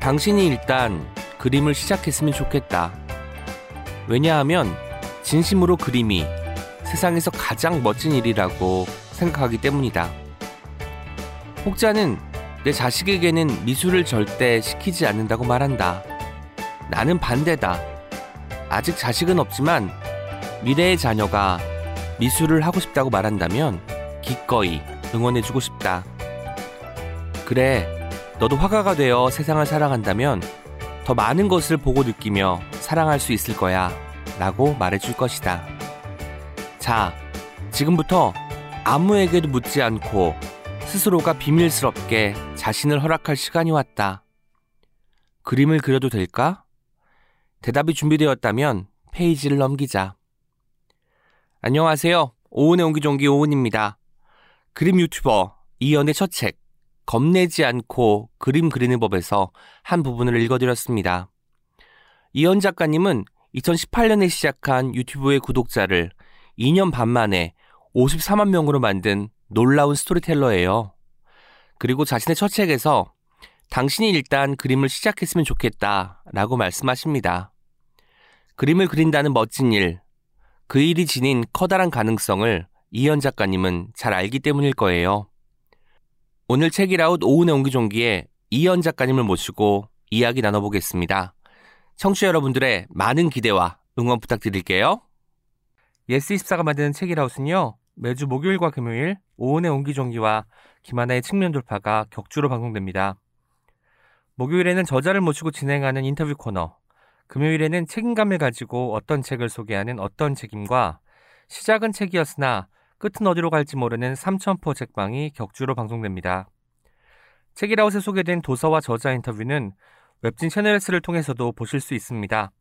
당신이 일단 그림을 시작했으면 좋겠다. 왜냐하면 진심으로 그림이 세상에서 가장 멋진 일이라고 생각하기 때문이다. 혹자는 내 자식에게는 미술을 절대 시키지 않는다고 말한다. 나는 반대다. 아직 자식은 없지만 미래의 자녀가 미술을 하고 싶다고 말한다면 기꺼이 응원해주고 싶다. 그래, 너도 화가가 되어 세상을 사랑한다면 더 많은 것을 보고 느끼며 사랑할 수 있을 거야. 라고 말해줄 것이다. 자, 지금부터 아무에게도 묻지 않고 스스로가 비밀스럽게 자신을 허락할 시간이 왔다. 그림을 그려도 될까? 대답이 준비되었다면 페이지를 넘기자. 안녕하세요. 오은의 옹기종기 오은입니다. 그림 유튜버 이연의 첫 책, 겁내지 않고 그림 그리는 법에서 한 부분을 읽어드렸습니다. 이연 작가님은 2018년에 시작한 유튜브의 구독자를 2년 반 만에 54만 명으로 만든 놀라운 스토리텔러예요. 그리고 자신의 첫 책에서 당신이 일단 그림을 시작했으면 좋겠다 라고 말씀하십니다. 그림을 그린다는 멋진 일, 그 일이 지닌 커다란 가능성을 이연 작가님은 잘 알기 때문일 거예요. 오늘 책읽아웃 오은의 옹기종기에 이연 작가님을 모시고 이야기 나눠보겠습니다. 청취자 여러분들의 많은 기대와 응원 부탁드릴게요. 예스24가 만드는 책읽아웃은요, 매주 목요일과 금요일 오은의 옹기종기와 김하나의 측면 돌파가 격주로 방송됩니다. 목요일에는 저자를 모시고 진행하는 인터뷰 코너, 금요일에는 책임감을 가지고 어떤 책을 소개하는 어떤 책임과 시작은 책이었으나 끝은 어디로 갈지 모르는 삼천포 책방이 격주로 방송됩니다. 책이라웃에 소개된 도서와 저자 인터뷰는 웹진 채널S를 통해서도 보실 수 있습니다.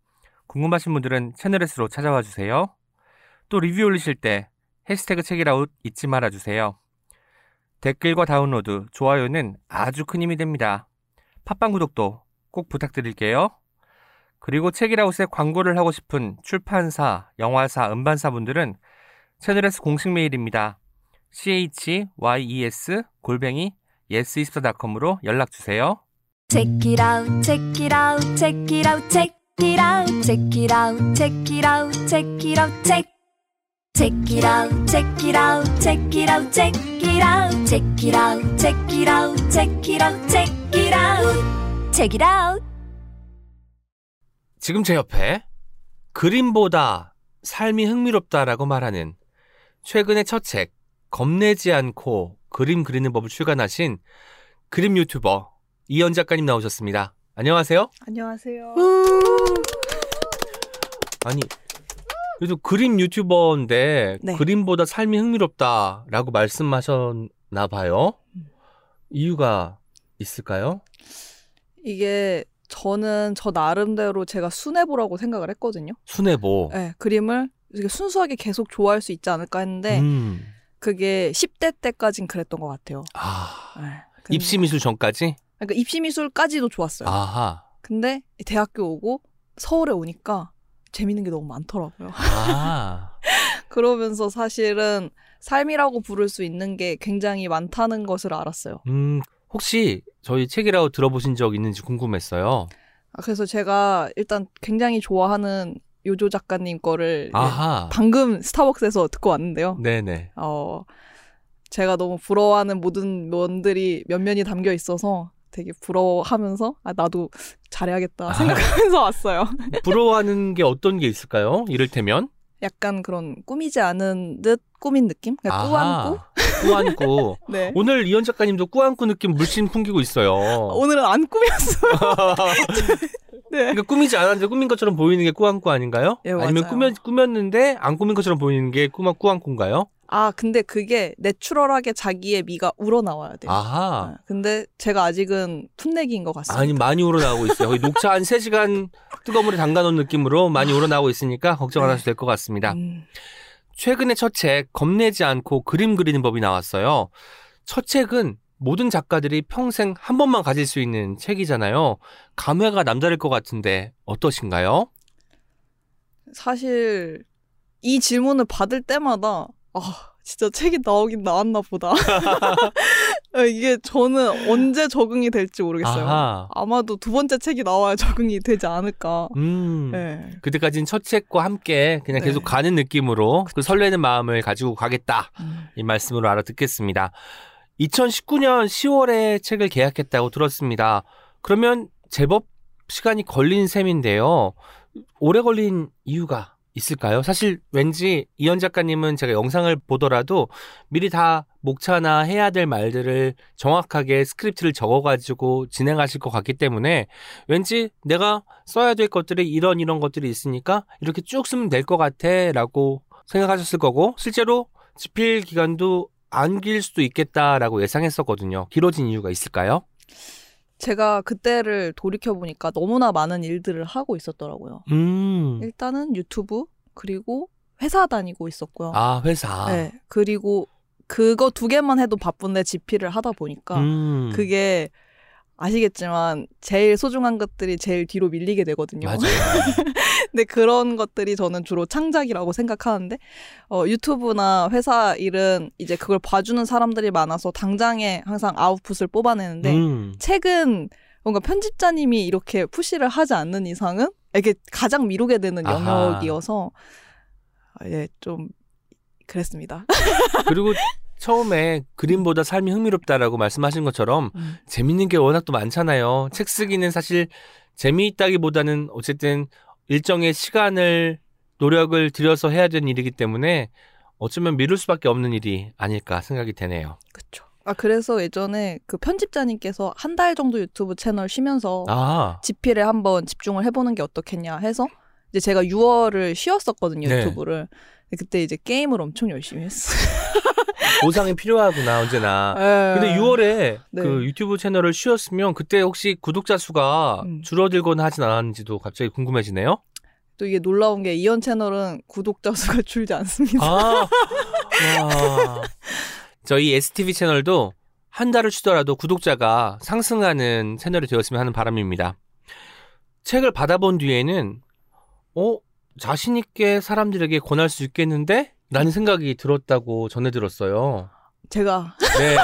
궁금하신 분들은 채널S로 찾아와 주세요. 또 리뷰 올리실 때 해시태그 책이라웃 잊지 말아 주세요. 댓글과 다운로드, 좋아요는 아주 큰 힘이 됩니다. 팟빵 구독도 꼭 부탁드릴게요. 그리고 책이라웃에 광고를 하고 싶은 출판사, 영화사, 음반사 분들은 채널S 공식 메일입니다. chyes 골뱅이 yes24.com으로 연락 주세요. Check it out, check it out, check it out, check it out, check it out, check it out, check it out, check. Check it out, check it out, check it out, check it out, check it out, check it out, check it out, check it out, check it out. 지금 제 옆에 그림보다 삶이 흥미롭다라고 말하는 최근의 첫 책, 겁내지 않고 그림 그리는 법을 출간하신 그림 유튜버 이현 작가님 나오셨습니다. 안녕하세요. 안녕하세요. 아니, 그래도 그림 유튜버인데 네. 그림보다 삶이 흥미롭다라고 말씀하셨나 봐요. 이유가 있을까요? 이게 저는 저 나름대로 제가 순애보라고 생각을 했거든요. 순애보. 네, 그림을 순수하게 계속 좋아할 수 있지 않을까 했는데 음. 그게 10대 때까진 그랬던 것 같아요. 아, 네, 입시 미술 전까지? 그러니까 입시 미술까지도 좋았어요. 아하. 근데 대학교 오고 서울에 오니까 재밌는 게 너무 많더라고요. 아. 그러면서 사실은 삶이라고 부를 수 있는 게 굉장히 많다는 것을 알았어요. 음, 혹시 저희 책이라고 들어보신 적 있는지 궁금했어요. 아, 그래서 제가 일단 굉장히 좋아하는 요조 작가님 거를 아하. 방금 스타벅스에서 듣고 왔는데요. 네네. 어, 제가 너무 부러워하는 모든 면들이 면면이 담겨 있어서 되게 부러워하면서 아, 나도 잘해야겠다 생각하면서 왔어요. 부러워하는 게 어떤 게 있을까요? 이를테면? 약간 그런 꾸미지 않은 듯 꾸민 느낌? 그러니까 꾸안꾸? 꾸안꾸. 네. 오늘 이현 작가님도 꾸안꾸 느낌 물씬 풍기고 있어요. 오늘은 안 꾸몄어요. 네. 그러니까 꾸미지 않았는데 꾸민 것처럼 보이는 게 꾸안꾸 아닌가요? 예, 아니면. 꾸몄, 꾸몄는데 안 꾸민 것처럼 보이는 게 꾸마, 꾸안꾸인가요? 아, 근데 그게 내추럴하게 자기의 미가 우러나와야 돼요. 아하. 네. 근데 제가 아직은 풋내기인 것 같습니다. 아니, 많이 우러나오고 있어요. 거의 녹차 한 3시간 뜨거운 물에 담가놓은 느낌으로 많이 우러나오고 있으니까 걱정 안 하셔도 될 것 같습니다. 음, 최근에 첫 책, 겁내지 않고 그림 그리는 법이 나왔어요. 첫 책은 모든 작가들이 평생 한 번만 가질 수 있는 책이잖아요. 감회가 남다를 것 같은데 어떠신가요? 사실 이 질문을 받을 때마다 아 진짜 책이 나오긴 나왔나 보다. 아, 이게 저는 언제 적응이 될지 모르겠어요. 아하. 아마도 두 번째 책이 나와야 적응이 되지 않을까. 음. 네. 그때까지는 첫 책과 함께 그냥 네. 계속 가는 느낌으로 그 설레는 마음을 가지고 가겠다. 음. 이 말씀으로 알아듣겠습니다. 2019년 10월에 책을 계약했다고 들었습니다. 그러면 제법 시간이 걸린 셈인데요. 오래 걸린 이유가 있을까요? 사실 왠지 이연 작가님은 제가 영상을 보더라도 미리 다 목차나 해야 될 말들을 정확하게 스크립트를 적어가지고 진행하실 것 같기 때문에 왠지 내가 써야 될 것들이 이런 이런 것들이 있으니까 이렇게 쭉 쓰면 될 것 같아 라고 생각하셨을 거고 실제로 집필 기간도 안 길 수도 있겠다라고 예상했었거든요. 길어진 이유가 있을까요? 제가 그때를 돌이켜 보니까 너무나 많은 일들을 하고 있었더라고요. 음. 일단은 유튜브 그리고 회사 다니고 있었고요. 아, 회사. 네. 그리고 그거 두 개만 해도 바쁜데 집필을 하다 보니까 음. 그게 아시겠지만 제일 소중한 것들이 제일 뒤로 밀리게 되거든요. 맞아요. 근데 그런 것들이 저는 주로 창작이라고 생각하는데 어, 유튜브나 회사 일은 이제 그걸 봐주는 사람들이 많아서 당장에 항상 아웃풋을 뽑아내는데 음. 책은 뭔가 편집자님이 이렇게 푸시를 하지 않는 이상은 이게 가장 미루게 되는. 영역이어서 아, 예, 좀 그랬습니다. 그리고 처음에 그림보다 삶이 흥미롭다라고 말씀하신 것처럼 음. 재밌는 게 워낙 또 많잖아요. 책 쓰기는 사실 재미있다기보다는 어쨌든 일정의 시간을 노력을 들여서 해야 되는 일이기 때문에 어쩌면 미룰 수밖에 없는 일이 아닐까 생각이 되네요. 그쵸. 아 그래서 예전에 그 편집자님께서 한 달 정도 유튜브 채널 쉬면서 아, 집필에 한번 집중을 해보는 게 어떻겠냐 해서 이제 제가 6월을 쉬었었거든요 네. 유튜브를. 그때 이제 게임을 엄청 열심히 했어요. 보상이 필요하구나 언제나. 예. 아, 근데 6월에 네. 그 유튜브 채널을 쉬었으면 그때 혹시 구독자 수가 음. 줄어들거나 하진 않았는지도 갑자기 궁금해지네요. 또 이게 놀라운 게 이현 채널은 구독자 수가 줄지 않습니다. 아, 와. 저희 STV 채널도 한 달을 쉬더라도 구독자가 상승하는 채널이 되었으면 하는 바람입니다. 책을 받아본 뒤에는, 어, 자신 있게 사람들에게 권할 수 있겠는데? 라는 생각이 들었다고 전해 들었어요. 제가 네.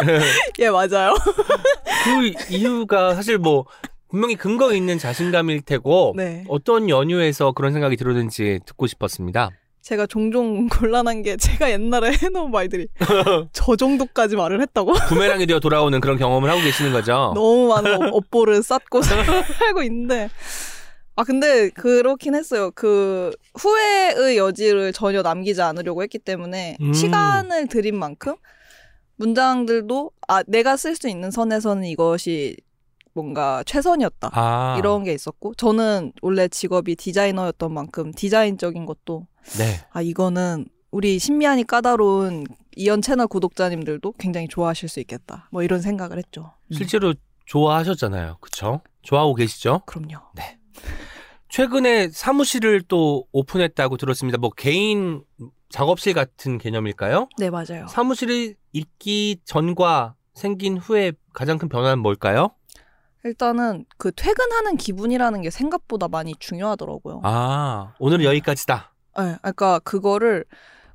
예 맞아요. 그 이유가 사실 뭐, 분명히 근거 있는 자신감일 테고, 네. 어떤 연유에서 그런 생각이 들었는지 듣고 싶었습니다. 제가 종종 곤란한 게 제가 옛날에 해놓은 말들이 저 정도까지 말을 했다고 부메랑이 되어 돌아오는 그런 경험을 하고 계시는 거죠. 너무 많은 업- 업보를 쌓고 살고 있는데 아 근데 그렇긴 했어요. 그 후회의 여지를 전혀 남기지 않으려고 했기 때문에 음. 시간을 들인 만큼 문장들도 아 내가 쓸 수 있는 선에서는 이것이 뭔가 최선이었다. 아. 이런 게 있었고 저는 원래 직업이 디자이너였던 만큼 디자인적인 것도 네. 아 이거는 우리 신미한이 까다로운 이연 채널 구독자님들도 굉장히 좋아하실 수 있겠다. 뭐 이런 생각을 했죠. 음, 실제로 좋아하셨잖아요. 그쵸? 좋아하고 계시죠? 그럼요. 최근에 사무실을 또 오픈했다고 들었습니다. 뭐 개인 작업실 같은 개념일까요? 네 맞아요. 사무실이 있기 전과 생긴 후에 가장 큰 변화는 뭘까요? 일단은 그 퇴근하는 기분이라는 게 생각보다 많이 중요하더라고요. 아, 오늘은 여기까지다. 네, 그러니까 그거를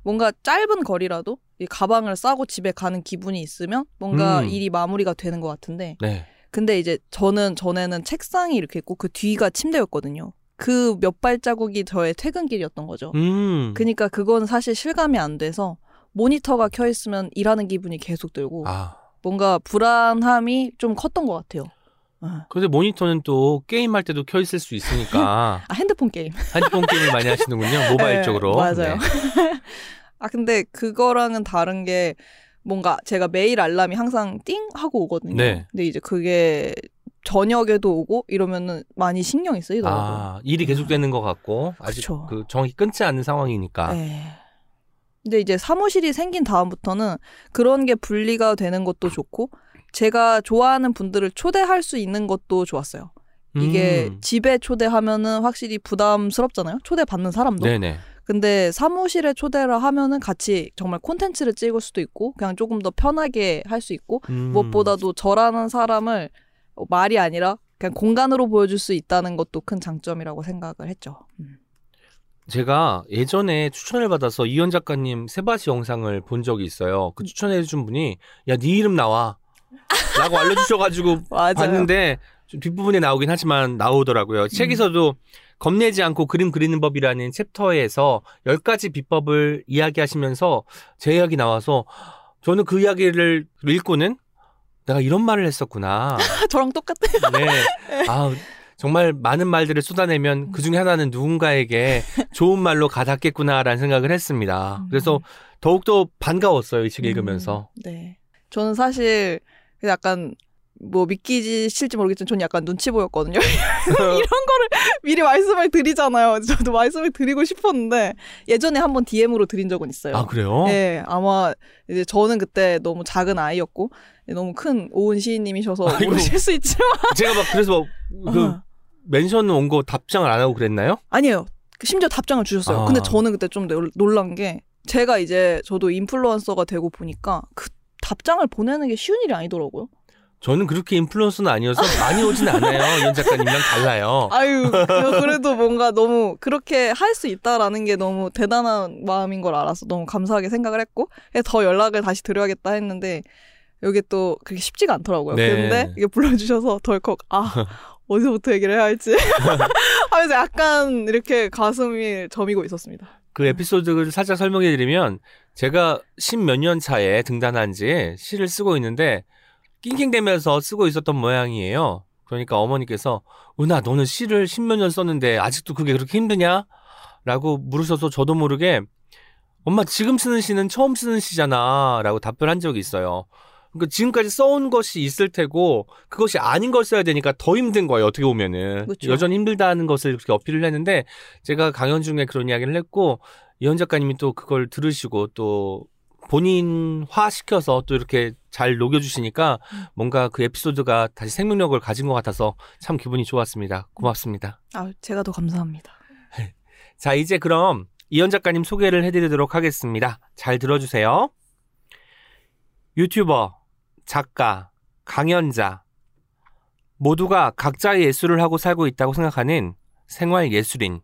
뭔가 짧은 거리라도 이 가방을 싸고 집에 가는 기분이 있으면 뭔가 음. 일이 마무리가 되는 것 같은데 네. 근데 이제 저는 전에는 책상이 이렇게 있고 그 뒤가 침대였거든요. 그 몇 발자국이 저의 퇴근길이었던 거죠. 음. 그러니까 그건 사실 실감이 안 돼서 모니터가 켜 있으면 일하는 기분이 계속 들고 아. 뭔가 불안함이 좀 컸던 것 같아요. 아, 근데 모니터는 또 게임할 때도 켜 있을 수 있으니까 아, 핸드폰 게임. 핸드폰 게임을 많이 하시는군요. 모바일 네, 쪽으로. 맞아요. 네. 아 근데 그거랑은 다른 게 뭔가 제가 매일 알람이 항상 띵 하고 오거든요. 네. 근데 이제 그게 저녁에도 오고 이러면은 많이 신경이 쓰이더라고요. 아, 일이 계속되는 것 같고 아직 그쵸. 그 정이 끊지 않는 상황이니까. 네. 근데 이제 사무실이 생긴 다음부터는 그런 게 분리가 되는 것도 좋고 제가 좋아하는 분들을 초대할 수 있는 것도 좋았어요. 이게 음. 집에 초대하면은 확실히 부담스럽잖아요. 초대받는 사람도. 네네. 근데 사무실에 초대를 하면은 같이 정말 콘텐츠를 찍을 수도 있고 그냥 조금 더 편하게 할 수 있고 음. 무엇보다도 저라는 사람을 어, 말이 아니라 그냥 공간으로 보여줄 수 있다는 것도 큰 장점이라고 생각을 했죠. 음. 제가 예전에 추천을 받아서 이현 작가님 세바시 영상을 본 적이 있어요. 그 추천해준 분이 야 네 이름 나와 라고 알려주셔가지고. 봤는데 좀 뒷부분에 나오긴 하지만 나오더라고요. 책에서도 겁내지 않고 그림 그리는 법이라는 챕터에서 10가지 비법을 이야기하시면서 제 이야기 나와서 저는 그 이야기를 읽고는 내가 이런 말을 했었구나. 저랑 똑같아. 네. 아, 정말 많은 말들을 쏟아내면 그 중에 하나는 누군가에게 좋은 말로 가닿겠구나라는 생각을 했습니다. 그래서 더욱더 반가웠어요, 이 책 읽으면서. 음, 네. 저는 사실 약간 뭐 믿기지 실지 모르겠지만 저는 약간 눈치 보였거든요. 이런 거를 미리 말씀을 드리잖아요. 저도 말씀을 드리고 싶었는데 예전에 한번 DM으로 드린 적은 있어요. 아, 그래요? 네, 아마 이제 저는 그때 너무 작은 아이였고 너무 큰 오은 시인님이셔서 아이고. 모르실 수 있지만 제가 막 그래서 그 어. 멘션 온 거 답장을 안 하고 그랬나요? 아니에요. 심지어 답장을 주셨어요. 아. 근데 저는 그때 좀 놀- 놀란 게 제가 이제 저도 인플루언서가 되고 보니까 그 답장을 보내는 게 쉬운 일이 아니더라고요. 저는 그렇게 인플루언서는 아니어서 많이 오진 않아요. 이현 작가님이랑 달라요. 아유, 그- 그래도 뭔가 너무 그렇게 할 수 있다라는 게 너무 대단한 마음인 걸 알아서 너무 감사하게 생각을 했고, 그래서 더 연락을 다시 드려야겠다 했는데, 여기 또 그게 쉽지가 않더라고요. 네. 근데 이게 불러주셔서 덜컥, 아, 어디서부터 얘기를 해야 할지. 하면서 약간 이렇게 가슴이 저미고 있었습니다. 그 에피소드를 살짝 설명해 드리면 제가 십몇 년 차에 등단한 지 시를 쓰고 있는데 낑낑대면서 쓰고 있었던 모양이에요. 그러니까 어머니께서 은하 너는 시를 십몇 년 썼는데 아직도 그게 그렇게 힘드냐? 라고 물으셔서 저도 모르게 엄마 지금 쓰는 시는 처음 쓰는 시잖아 라고 답변한 적이 있어요. 그러니까 지금까지 써온 것이 있을 테고 그것이 아닌 걸 써야 되니까 더 힘든 거예요. 어떻게 보면은 그쵸. 여전히 힘들다는 것을 그렇게 어필을 했는데 제가 강연 중에 그런 이야기를 했고 이현 작가님이 또 그걸 들으시고 또 본인화 시켜서 또 이렇게 잘 녹여주시니까 뭔가 그 에피소드가 다시 생명력을 가진 것 같아서 참 기분이 좋았습니다. 고맙습니다. 아, 제가 더 감사합니다. 자, 이제 그럼 이현 작가님 소개를 해드리도록 하겠습니다. 잘 들어주세요. 유튜버, 작가, 강연자, 모두가 각자의 예술을 하고 살고 있다고 생각하는 생활 예술인.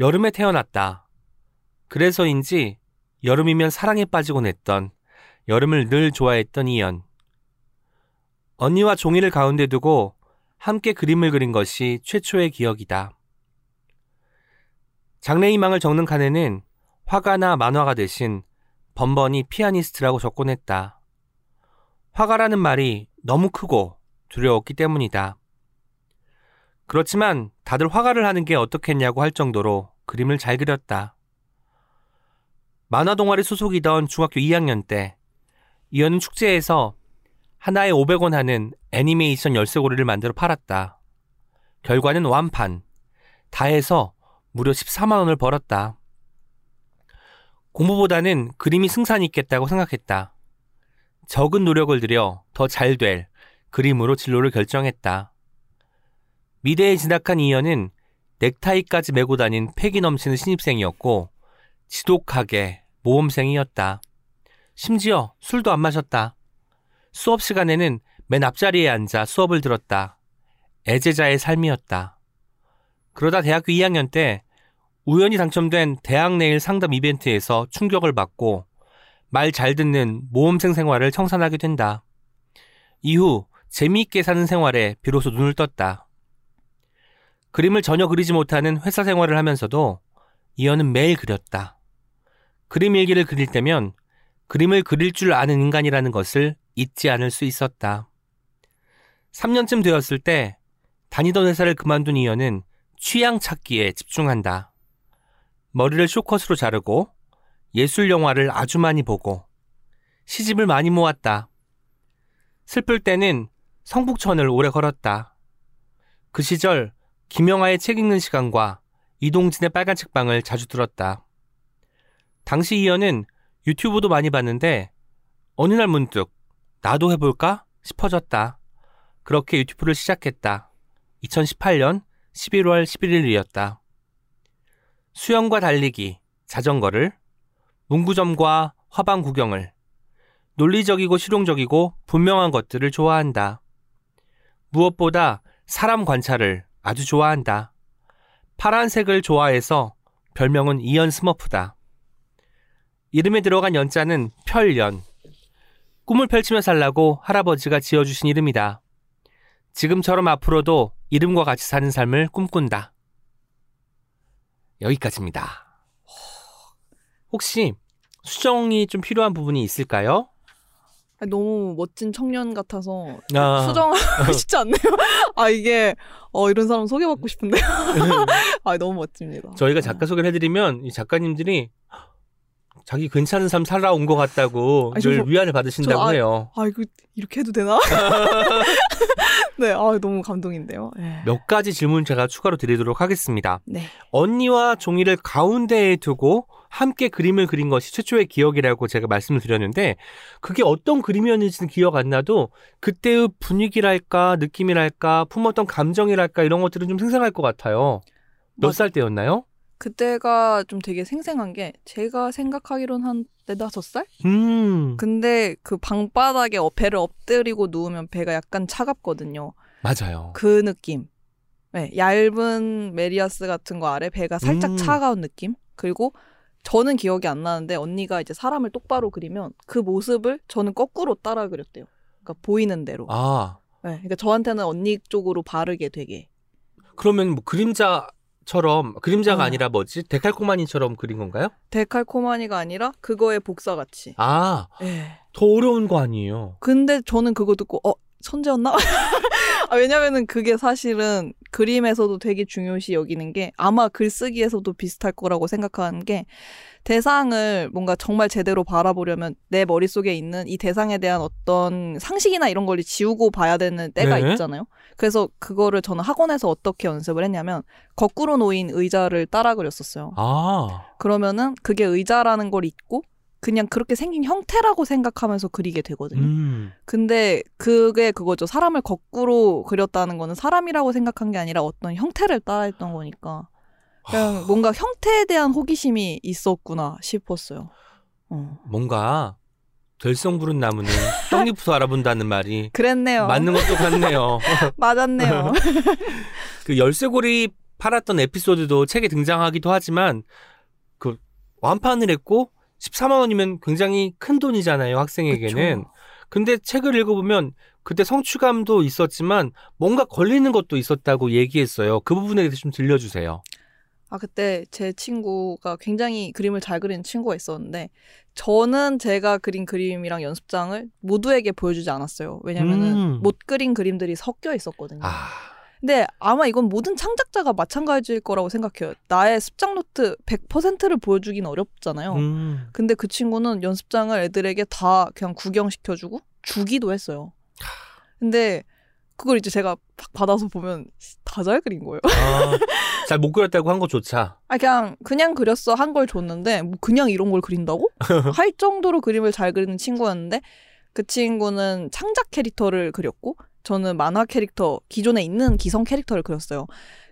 여름에 태어났다. 그래서인지 여름이면 사랑에 빠지곤 했던 여름을 늘 좋아했던 이연. 언니와 종이를 가운데 두고 함께 그림을 그린 것이 최초의 기억이다. 장래희망을 적는 칸에는 화가나 만화가 대신 번번이 피아니스트라고 적곤 했다. 화가라는 말이 너무 크고 두려웠기 때문이다. 그렇지만 다들 화가를 하는 게 어떻겠냐고 할 정도로 그림을 잘 그렸다. 만화 동아리 소속이던 중학교 2학년 때 이현은 축제에서 하나에 500원 하는 애니메이션 열쇠고리를 만들어 팔았다. 결과는 완판. 다 해서 무려 14만 원을 벌었다. 공부보다는 그림이 승산이 있겠다고 생각했다. 적은 노력을 들여 더 잘 될 그림으로 진로를 결정했다. 미대에 진학한 이현은 넥타이까지 메고 다닌 패기 넘치는 신입생이었고 지독하게 모험생이었다. 심지어 술도 안 마셨다. 수업 시간에는 맨 앞자리에 앉아 수업을 들었다. 애제자의 삶이었다. 그러다 대학교 2학년 때 우연히 당첨된 대학 내일 상담 이벤트에서 충격을 받고 말 잘 듣는 모험생 생활을 청산하게 된다. 이후 재미있게 사는 생활에 비로소 눈을 떴다. 그림을 전혀 그리지 못하는 회사 생활을 하면서도 이현은 매일 그렸다. 그림 일기를 그릴 때면 그림을 그릴 줄 아는 인간이라는 것을 잊지 않을 수 있었다. 3년쯤 되었을 때 다니던 회사를 그만둔 이현은 취향 찾기에 집중한다. 머리를 쇼컷으로 자르고 예술 영화를 아주 많이 보고 시집을 많이 모았다. 슬플 때는 성북천을 오래 걸었다. 그 시절 김영하의 책 읽는 시간과 이동진의 빨간 책방을 자주 들었다. 당시 이현은 유튜브도 많이 봤는데 어느 날 문득 나도 해볼까 싶어졌다. 그렇게 유튜브를 시작했다. 2018년 11월 11일이었다. 수영과 달리기, 자전거를, 문구점과 화방 구경을, 논리적이고 실용적이고 분명한 것들을 좋아한다. 무엇보다 사람 관찰을 아주 좋아한다. 파란색을 좋아해서 별명은 이연 스머프다. 이름에 들어간 연자는 별연. 꿈을 펼치며 살라고 할아버지가 지어주신 이름이다. 지금처럼 앞으로도 이름과 같이 사는 삶을 꿈꾼다. 여기까지입니다. 혹시 수정이 좀 필요한 부분이 있을까요? 너무 멋진 청년 같아서 아. 수정하고 싶지 않네요. 아 이게 어 이런 사람 소개받고 싶은데요. 아 너무 멋집니다. 저희가 작가 소개를 해드리면 이 작가님들이 자기 괜찮은 삶 살아온 것 같다고 아니, 늘 저- 위안을 받으신다고 저- 아, 해요. 아 이거 이렇게 해도 되나? 네, 아 너무 감동인데요. 네. 몇 가지 질문 제가 추가로 드리도록 하겠습니다. 네. 언니와 종이를 가운데에 두고 함께 그림을 그린 것이 최초의 기억이라고 제가 말씀을 드렸는데 그게 어떤 그림이었는지는 기억 안 나도 그때의 분위기랄까 느낌이랄까 품었던 감정이랄까 이런 것들은 좀 생생할 것 같아요. 몇 맞- 살 때였나요? 그때가 좀 되게 생생한 게 제가 생각하기론 한 네다섯 살? 음 근데 그 방바닥에 어- 배를 엎드리고 누우면 배가 약간 차갑거든요. 맞아요. 그 느낌. 네, 얇은 메리아스 같은 거 아래 배가 살짝 음. 차가운 느낌. 그리고 저는 기억이 안 나는데 언니가 이제 사람을 똑바로 그리면 그 모습을 저는 거꾸로 따라 그렸대요. 그러니까 보이는 대로. 아 네, 그러니까 저한테는 언니 쪽으로 바르게 되게. 그러면 뭐 그림자 처럼 그림자가 어. 아니라 뭐지 데칼코마니처럼 그린 건가요? 데칼코마니가 아니라 그거의 복사 같이. 아더 네. 어려운 거 아니에요? 근데 저는 그거 듣고 어 천재였나? 아, 왜냐면은 그게 사실은 그림에서도 되게 중요시 여기는 게 아마 글쓰기에서도 비슷할 거라고 생각하는 게 대상을 뭔가 정말 제대로 바라보려면 내 머릿속에 있는 이 대상에 대한 어떤 상식이나 이런 걸 지우고 봐야 되는 때가 네. 있잖아요. 그래서 그거를 저는 학원에서 어떻게 연습을 했냐면 거꾸로 놓인 의자를 따라 그렸었어요. 아 그러면은 그게 의자라는 걸 잊고 그냥 그렇게 생긴 형태라고 생각하면서 그리게 되거든요. 음. 근데 그게 그거죠. 사람을 거꾸로 그렸다는 거는 사람이라고 생각한 게 아니라 어떤 형태를 따라했던 거니까. 그냥 뭔가 형태에 대한 호기심이 있었구나 싶었어요. 어. 뭔가 될성 부른 나무는 떡잎부터 알아본다는 말이 그랬네요. 맞는 것도 같네요. 맞았네요. 그 열쇠고리 팔았던 에피소드도 책에 등장하기도 하지만 그 완판을 했고 14만 원이면 굉장히 큰 돈이잖아요 학생에게는. 그쵸. 근데 책을 읽어보면 그때 성취감도 있었지만 뭔가 걸리는 것도 있었다고 얘기했어요. 그 부분에 대해서 좀 들려주세요. 아, 그때 제 친구가 굉장히 그림을 잘 그리는 친구가 있었는데, 저는 제가 그린 그림이랑 연습장을 모두에게 보여주지 않았어요. 왜냐면은 음. 못 그린 그림들이 섞여 있었거든요. 아, 근데 아마 이건 모든 창작자가 마찬가지일 거라고 생각해요. 나의 습작 노트 100%를 보여주긴 어렵잖아요. 음. 근데 그 친구는 연습장을 애들에게 다 그냥 구경시켜주고 주기도 했어요. 근데 그걸 이제 제가 딱 받아서 보면 다 잘 그린 거예요. 아, 잘못 그렸다고 한 것조차. 아 그냥 그냥 그렸어 한 걸 줬는데 뭐 그냥 이런 걸 그린다고 할 정도로 그림을 잘 그리는 친구였는데 그 친구는 창작 캐릭터를 그렸고 저는 만화 캐릭터 기존에 있는 기성 캐릭터를 그렸어요.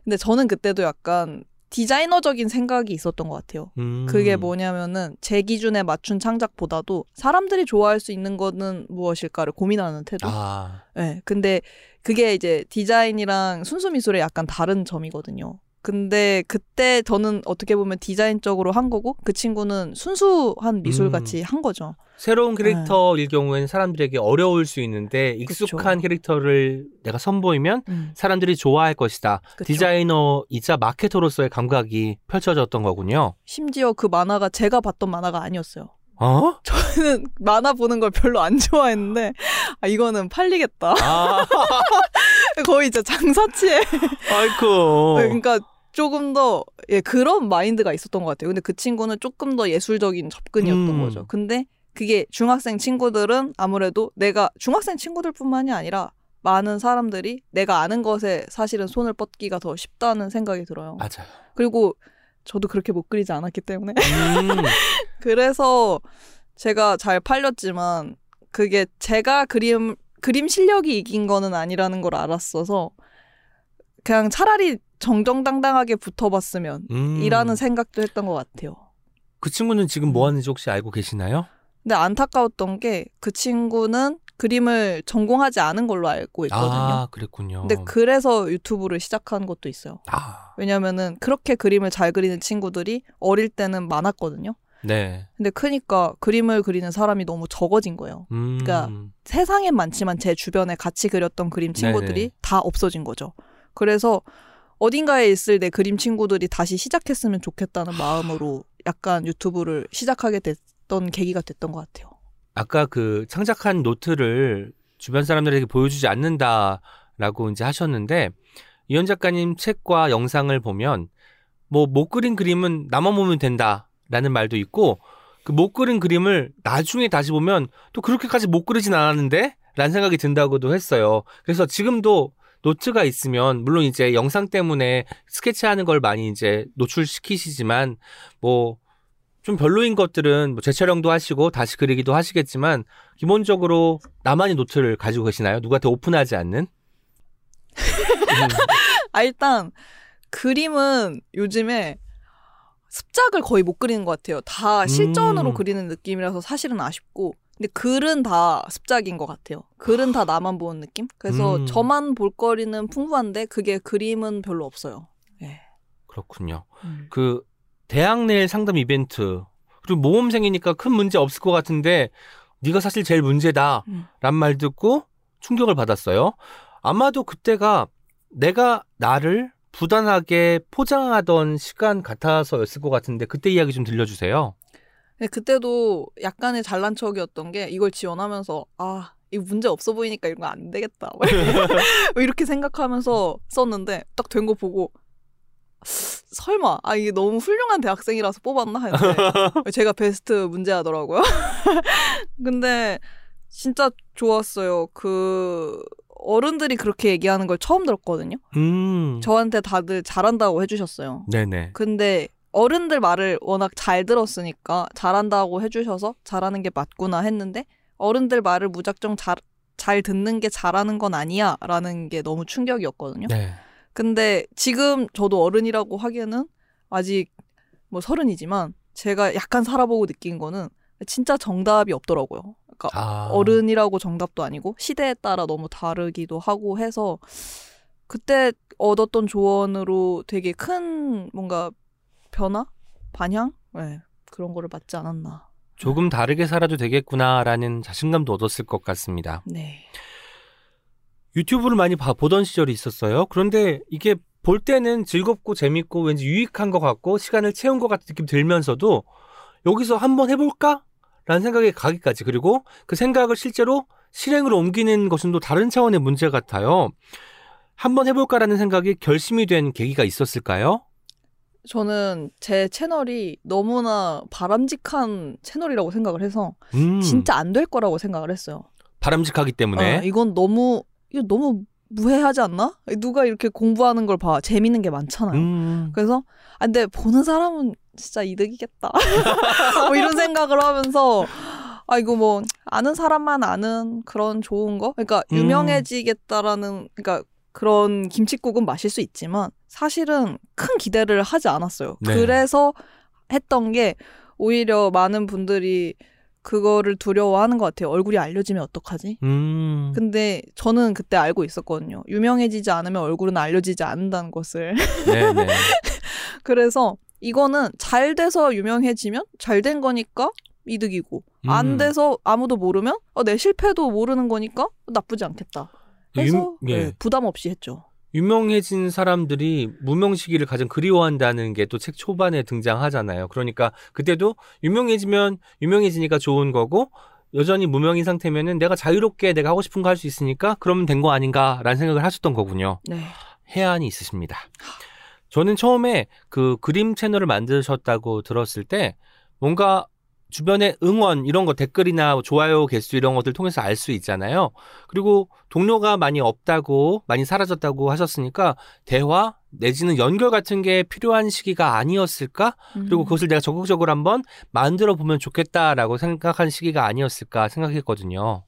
근데 저는 그때도 약간 디자이너적인 생각이 있었던 것 같아요. 음. 그게 뭐냐면은 제 기준에 맞춘 창작보다도 사람들이 좋아할 수 있는 거는 무엇일까를 고민하는 태도. 아, 네, 근데 그게 이제 디자인이랑 순수 미술의 약간 다른 점이거든요. 근데 그때 저는 어떻게 보면 디자인적으로 한 거고 그 친구는 순수한 미술 같이 한 거죠. 새로운 캐릭터일 경우에는 사람들에게 어려울 수 있는데 익숙한 그쵸. 캐릭터를 내가 선보이면 음, 사람들이 좋아할 것이다. 그쵸. 디자이너이자 마케터로서의 감각이 펼쳐졌던 거군요. 심지어 그 만화가 제가 봤던 만화가 아니었어요. 어? 저는 만화 보는 걸 별로 안 좋아했는데 아 이거는 팔리겠다. 아, 거의 이제 장사치에 아이쿠. 그러니까 조금 더 예, 그런 마인드가 있었던 것 같아요. 근데 그 친구는 조금 더 예술적인 접근이었던 음. 거죠. 근데 그게 중학생 친구들은 아무래도 내가 중학생 친구들뿐만이 아니라 많은 사람들이 내가 아는 것에 사실은 손을 뻗기가 더 쉽다는 생각이 들어요. 맞아요. 그리고 저도 그렇게 못 그리지 않았기 때문에 음, 그래서 제가 잘 팔렸지만 그게 제가 그림 그림 실력이 이긴 거는 아니라는 걸 알았어서 그냥 차라리 정정당당하게 붙어봤으면 음. 이라는 생각도 했던 것 같아요. 그 친구는 지금 뭐 하는지 혹시 알고 계시나요? 근데 안타까웠던 게 그 친구는 그림을 전공하지 않은 걸로 알고 있거든요. 아, 그랬군요. 근데 그래서 유튜브를 시작한 것도 있어요. 아, 왜냐면은 그렇게 그림을 잘 그리는 친구들이 어릴 때는 많았거든요. 네. 근데 크니까 그림을 그리는 사람이 너무 적어진 거예요. 음, 그러니까 세상엔 많지만 제 주변에 같이 그렸던 그림 친구들이 네네. 다 없어진 거죠. 그래서 어딘가에 있을 내 그림 친구들이 다시 시작했으면 좋겠다는 마음으로 약간 유튜브를 시작하게 됐던 계기가 됐던 것 같아요. 아까 그 창작한 노트를 주변 사람들에게 보여주지 않는다라고 이제 하셨는데 이현 작가님 책과 영상을 보면 뭐 못 그린 그림은 나만 보면 된다라는 말도 있고 그 못 그린 그림을 나중에 다시 보면 또 그렇게까지 못 그리진 않았는데 라는 생각이 든다고도 했어요. 그래서 지금도 노트가 있으면 물론 이제 영상 때문에 스케치하는 걸 많이 이제 노출시키시지만 뭐 좀 별로인 것들은 뭐 재촬영도 하시고 다시 그리기도 하시겠지만 기본적으로 나만의 노트를 가지고 계시나요? 누구한테 오픈하지 않는? 음, 아 일단 그림은 요즘에 습작을 거의 못 그리는 것 같아요. 다 실전으로 음. 그리는 느낌이라서 사실은 아쉽고. 근데 글은 다 습작인 것 같아요. 글은 다 나만 보는 느낌? 그래서 음. 저만 볼 거리는 풍부한데 그게 그림은 별로 없어요. 예. 그렇군요. 음. 그 대학 내 상담 이벤트 그리고 모험생이니까 큰 문제 없을 것 같은데 네가 사실 제일 문제다 음. 란말 듣고 충격을 받았어요. 아마도 그때가 내가 나를 부단하게 포장하던 시간 같아서였을 것 같은데 그때 이야기 좀 들려주세요. 그때도 약간의 잘난 척이었던 게 이걸 지원하면서 아 이거 문제 없어 보이니까 이런 거 안 되겠다 뭐 이렇게 생각하면서 썼는데 딱 된 거 보고 설마 아 이게 너무 훌륭한 대학생이라서 뽑았나 했는데 제가 베스트 문제하더라고요. 근데 진짜 좋았어요. 그 어른들이 그렇게 얘기하는 걸 처음 들었거든요. 음, 저한테 다들 잘한다고 해주셨어요. 네네. 근데 어른들 말을 워낙 잘 들었으니까 잘한다고 해주셔서 잘하는 게 맞구나 했는데 어른들 말을 무작정 잘, 잘 듣는 게 잘하는 건 아니야 라는 게 너무 충격이었거든요. 네. 근데 지금 저도 어른이라고 하기에는 아직 뭐 서른이지만 제가 약간 살아보고 느낀 거는 진짜 정답이 없더라고요. 그러니까 아, 어른이라고 정답도 아니고 시대에 따라 너무 다르기도 하고 해서 그때 얻었던 조언으로 되게 큰 뭔가 변화? 반향? 네, 그런 거를 맞지 않았나. 조금 다르게 살아도 되겠구나라는 자신감도 얻었을 것 같습니다. 네. 유튜브를 많이 봐, 보던 시절이 있었어요. 그런데 이게 볼 때는 즐겁고 재밌고 왠지 유익한 것 같고 시간을 채운 것 같은 느낌 들면서도 여기서 한번 해볼까? 라는 생각에 가기까지 그리고 그 생각을 실제로 실행으로 옮기는 것은 또 다른 차원의 문제 같아요. 한번 해볼까라는 생각이 결심이 된 계기가 있었을까요? 저는 제 채널이 너무나 바람직한 채널이라고 생각을 해서 음, 진짜 안 될 거라고 생각을 했어요. 바람직하기 때문에 어, 이건 너무 이거 너무 무해하지 않나? 누가 이렇게 공부하는 걸 봐. 재밌는 게 많잖아요. 음, 그래서 아 근데 보는 사람은 진짜 이득이겠다. 뭐 이런 생각을 하면서 아 이거 뭐 아는 사람만 아는 그런 좋은 거. 그러니까 음. 유명해지겠다라는 그러니까 그런 김치국은 마실 수 있지만 사실은 큰 기대를 하지 않았어요. 네. 그래서 했던 게 오히려 많은 분들이 그거를 두려워하는 것 같아요. 얼굴이 알려지면 어떡하지? 음, 근데 저는 그때 알고 있었거든요. 유명해지지 않으면 얼굴은 알려지지 않는다는 것을. 네네. 그래서 이거는 잘 돼서 유명해지면 잘 된 거니까 이득이고 음. 안 돼서 아무도 모르면 어, 내 실패도 모르는 거니까 나쁘지 않겠다. 해서 유- 예. 네, 부담 없이 했죠. 유명해진 사람들이 무명 시기를 가장 그리워한다는 게 또 책 초반에 등장하잖아요. 그러니까 그때도 유명해지면 유명해지니까 좋은 거고 여전히 무명인 상태면은 내가 자유롭게 내가 하고 싶은 거 할 수 있으니까 그러면 된 거 아닌가라는 생각을 하셨던 거군요. 네. 해안이 있으십니다. 저는 처음에 그 그림 채널을 만드셨다고 들었을 때 뭔가 주변에 응원 이런 거 댓글이나 좋아요 개수 이런 것들 통해서 알 수 있잖아요. 그리고 동료가 많이 없다고 많이 사라졌다고 하셨으니까 대화 내지는 연결 같은 게 필요한 시기가 아니었을까? 그리고 음. 그것을 내가 적극적으로 한번 만들어 보면 좋겠다라고 생각한 시기가 아니었을까 생각했거든요.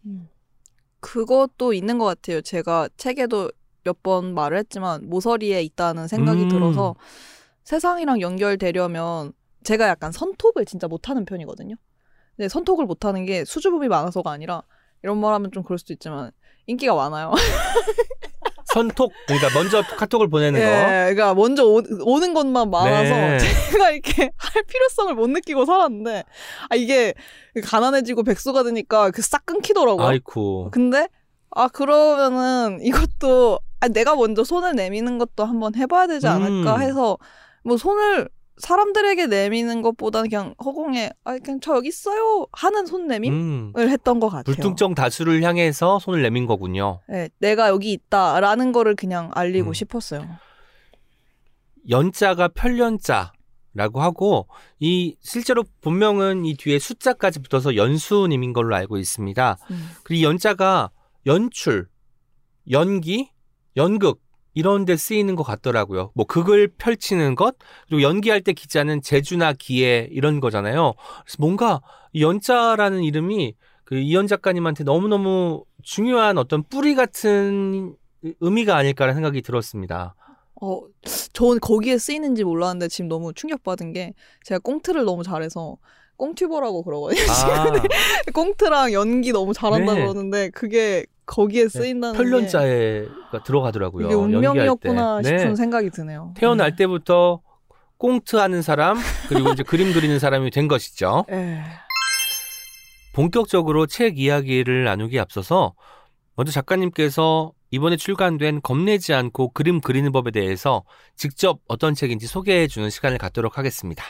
그것도 있는 것 같아요. 제가 책에도 몇 번 말을 했지만 모서리에 있다는 생각이 음. 들어서 세상이랑 연결되려면 제가 약간 선톡을 진짜 못하는 편이거든요. 근데 선톡을 못하는 게 수줍음이 많아서가 아니라 이런 말 하면 좀 그럴 수도 있지만 인기가 많아요. 선톡 그러니까 먼저 카톡을 보내는 예, 거. 그러니까 먼저 오, 는 것만 많아서 네. 제가 이렇게 할 필요성을 못 느끼고 살았는데 아 이게 가난해지고 백수가 되니까 그 싹 끊기더라고요. 아이쿠. 근데 아 그러면은 이것도 아, 내가 먼저 손을 내미는 것도 한번 해봐야 되지 않을까 음. 해서 뭐 손을 사람들에게 내미는 것보다는 그냥 허공에 아 그냥 저 여기 있어요 하는 손 내밈을 음. 했던 것 같아요. 불특정 다수를 향해서 손을 내민 거군요. 네, 내가 여기 있다라는 거를 그냥 알리고 음. 싶었어요. 연자가 편연자라고 하고 이 실제로 본명은 이 뒤에 숫자까지 붙어서 연수님인 걸로 알고 있습니다. 음. 그리고 이 연자가 연출, 연기, 연극 이런 데 쓰이는 것 같더라고요. 뭐 극을 펼치는 것 그리고 연기할 때 기자는 재주나 기회 이런 거잖아요. 그래서 뭔가 이 연자라는 이름이 그 이현 작가님한테 너무너무 중요한 어떤 뿌리 같은 의미가 아닐까라는 생각이 들었습니다. 어, 전 거기에 쓰이는지 몰랐는데 지금 너무 충격받은 게 제가 꽁트를 너무 잘해서 꽁튜버라고 그러거든요. 아, 꽁트랑 연기 너무 잘한다 네. 그러는데 그게 거기에 쓰인다는 게 편련자에가 들어가더라고요. 이게 운명이었구나. 싶은 네. 생각이 드네요. 태어날 때부터 꽁트 하는 사람 그리고 이제 그림 그리는 사람이 된 것이죠. 에. 본격적으로 책 이야기를 나누기 앞서서 먼저 작가님께서 이번에 출간된 겁내지 않고 그림 그리는 법에 대해서 직접 어떤 책인지 소개해 주는 시간을 갖도록 하겠습니다.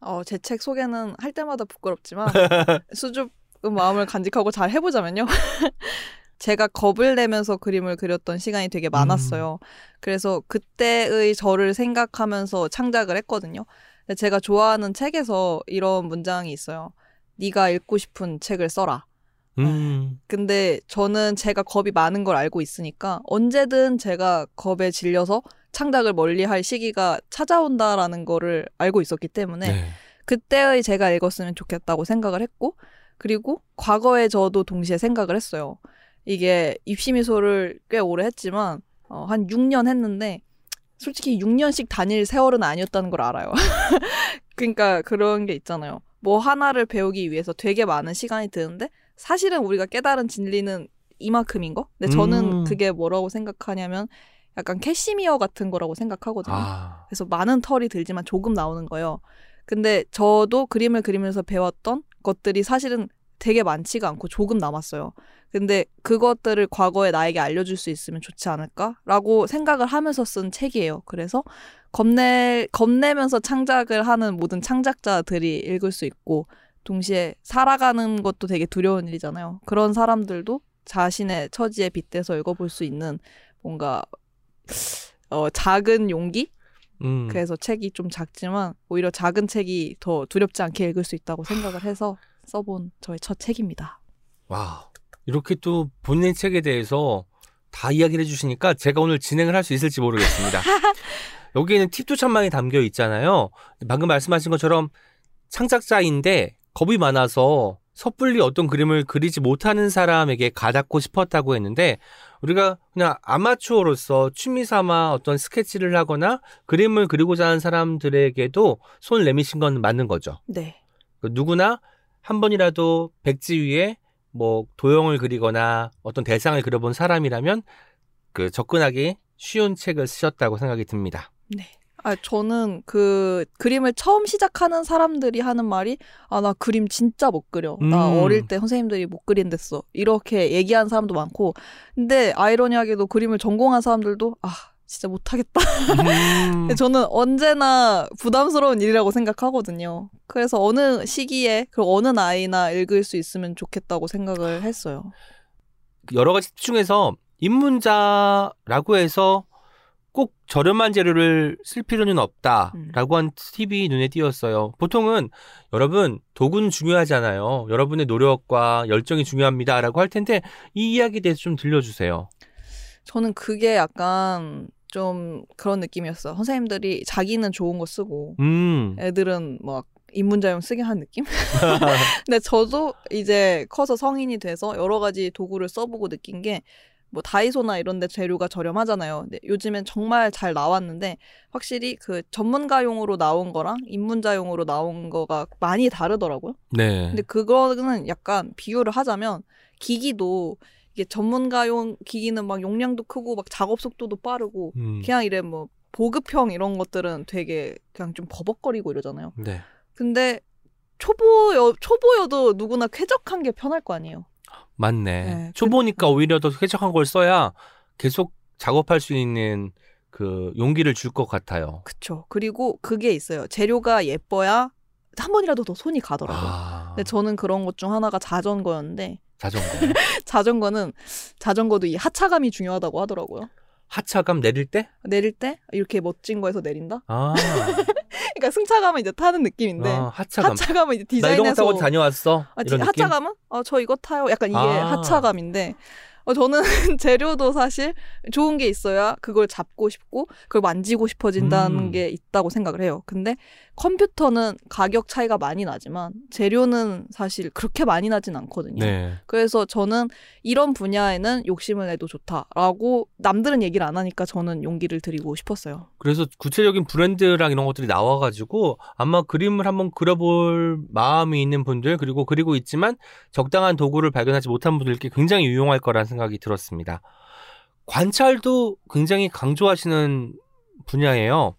어, 제 책 소개는 할 때마다 부끄럽지만 수줍은 마음을 간직하고 잘 해보자면요. 제가 겁을 내면서 그림을 그렸던 시간이 되게 많았어요. 그래서 그때의 저를 생각하면서 창작을 했거든요. 제가 좋아하는 책에서 이런 문장이 있어요. 네가 읽고 싶은 책을 써라. 음, 근데 저는 제가 겁이 많은 걸 알고 있으니까 언제든 제가 겁에 질려서 창작을 멀리 할 시기가 찾아온다라는 거를 알고 있었기 때문에 네. 그때의 제가 읽었으면 좋겠다고 생각을 했고 그리고 과거에 저도 동시에 생각을 했어요. 이게 입시미소를 꽤 오래 했지만 어, 한 6년 했는데 솔직히 6년씩 다닐 세월은 아니었다는 걸 알아요. 그러니까 그런 게 있잖아요. 뭐 하나를 배우기 위해서 되게 많은 시간이 드는데 사실은 우리가 깨달은 진리는 이만큼인 거? 근데 저는 음. 그게 뭐라고 생각하냐면 약간 캐시미어 같은 거라고 생각하거든요. 아, 그래서 많은 털이 들지만 조금 나오는 거예요. 근데 저도 그림을 그리면서 배웠던 것들이 사실은 되게 많지가 않고 조금 남았어요. 근데 그것들을 과거에 나에게 알려줄 수 있으면 좋지 않을까라고 생각을 하면서 쓴 책이에요. 그래서 겁내 겁내면서 창작을 하는 모든 창작자들이 읽을 수 있고 동시에 살아가는 것도 되게 두려운 일이잖아요. 그런 사람들도 자신의 처지에 빗대서 읽어볼 수 있는 뭔가 어, 작은 용기 음. 그래서 책이 좀 작지만 오히려 작은 책이 더 두렵지 않게 읽을 수 있다고 생각을 해서 써본 저의 첫 책입니다. 와, 이렇게 또 본인 책에 대해서 다 이야기를 해주시니까 제가 오늘 진행을 할 수 있을지 모르겠습니다. 여기에는 팁도 참 많이 담겨 있잖아요. 방금 말씀하신 것처럼 창작자인데 겁이 많아서 섣불리 어떤 그림을 그리지 못하는 사람에게 가닿고 싶었다고 했는데 우리가 그냥 아마추어로서 취미 삼아 어떤 스케치를 하거나 그림을 그리고자 하는 사람들에게도 손을 내미신 건 맞는 거죠. 네. 그 누구나 한 번이라도 백지 위에 뭐 도형을 그리거나 어떤 대상을 그려본 사람이라면 그 접근하기 쉬운 책을 쓰셨다고 생각이 듭니다. 네. 아, 저는 그 그림을 처음 시작하는 사람들이 하는 말이 아, 나 그림 진짜 못 그려. 나 음. 어릴 때 선생님들이 못 그린댔어. 이렇게 얘기하는 사람도 많고. 근데 아이러니하게도 그림을 전공한 사람들도 아, 진짜 못하겠다. 음, 저는 언제나 부담스러운 일이라고 생각하거든요. 그래서 어느 시기에 그리고 어느 나이나 읽을 수 있으면 좋겠다고 생각을 했어요. 여러 가지 팁 중에서 입문자라고 해서 꼭 저렴한 재료를 쓸 필요는 없다라고 한 팁이 눈에 띄었어요. 보통은 여러분 도구는 중요하잖아요. 여러분의 노력과 열정이 중요합니다라고 할 텐데 이 이야기에 대해서 좀 들려주세요. 저는 그게 약간 좀 그런 느낌이었어요. 선생님들이 자기는 좋은 거 쓰고 음, 애들은 막 입문자용 쓰게 한 느낌? 근데 저도 이제 커서 성인이 돼서 여러 가지 도구를 써보고 느낀 게 뭐 다이소나 이런 데 재료가 저렴하잖아요. 근데 요즘엔 정말 잘 나왔는데 확실히 그 전문가용으로 나온 거랑 입문자용으로 나온 거가 많이 다르더라고요. 네. 근데 그거는 약간 비교를 하자면 기기도 이게 전문가용 기기는 막 용량도 크고 막 작업 속도도 빠르고 음. 그냥 이래 뭐 보급형 이런 것들은 되게 그냥 좀 버벅거리고 이러잖아요. 네. 근데 초보여 초보여도 누구나 쾌적한 게 편할 거 아니에요. 맞네. 네, 초보니까 오히려 더 쾌적한 걸 써야 계속 작업할 수 있는 그 용기를 줄 것 같아요. 그쵸. 그리고 그게 있어요. 재료가 예뻐야 한 번이라도 더 손이 가더라고요. 아, 근데 저는 그런 것 중 하나가 자전거였는데 자전거. 자전거는 자전거도 이 하차감이 중요하다고 하더라고요. 하차감 내릴 때? 내릴 때 이렇게 멋진 거에서 내린다. 아, 그러니까 승차감은 이제 타는 느낌인데 아 하차감. 하차감은 이제 나 이런 거 디자인해서 타고 다녀왔어. 아, 이런? 하차감은 어, 저 이거 타요. 약간 이게 아. 하차감인데 어, 저는 재료도 사실 좋은 게 있어야 그걸 잡고 싶고 그걸 만지고 싶어진다는 음. 게 있다고 생각을 해요. 근데 컴퓨터는 가격 차이가 많이 나지만 재료는 사실 그렇게 많이 나진 않거든요. 네. 그래서 저는 이런 분야에는 욕심을 내도 좋다라고 남들은 얘기를 안 하니까 저는 용기를 드리고 싶었어요. 그래서 구체적인 브랜드랑 이런 것들이 나와가지고 아마 그림을 한번 그려볼 마음이 있는 분들 그리고 그리고 있지만 적당한 도구를 발견하지 못한 분들께 굉장히 유용할 거라는 생각이 들었습니다. 관찰도 굉장히 강조하시는 분야예요.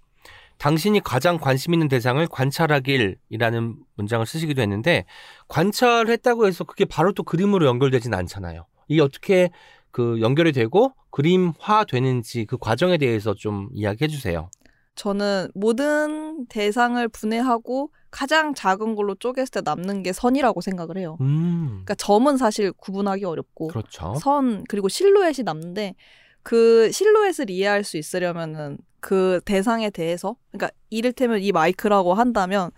당신이 가장 관심 있는 대상을 관찰하길이라는 문장을 쓰시기도 했는데 관찰했다고 해서 그게 바로 또 그림으로 연결되진 않잖아요. 이게 어떻게 그 연결이 되고 그림화 되는지 그 과정에 대해서 좀 이야기해 주세요. 저는 모든 대상을 분해하고 가장 작은 걸로 쪼갰을 때 남는 게 선이라고 생각을 해요. 음. 그러니까 점은 사실 구분하기 어렵고 그렇죠. 선 그리고 실루엣이 남는데 그 실루엣을 이해할 수 있으려면은 그 대상에 대해서 그러니까 이를테면 이 마이크라고 한다면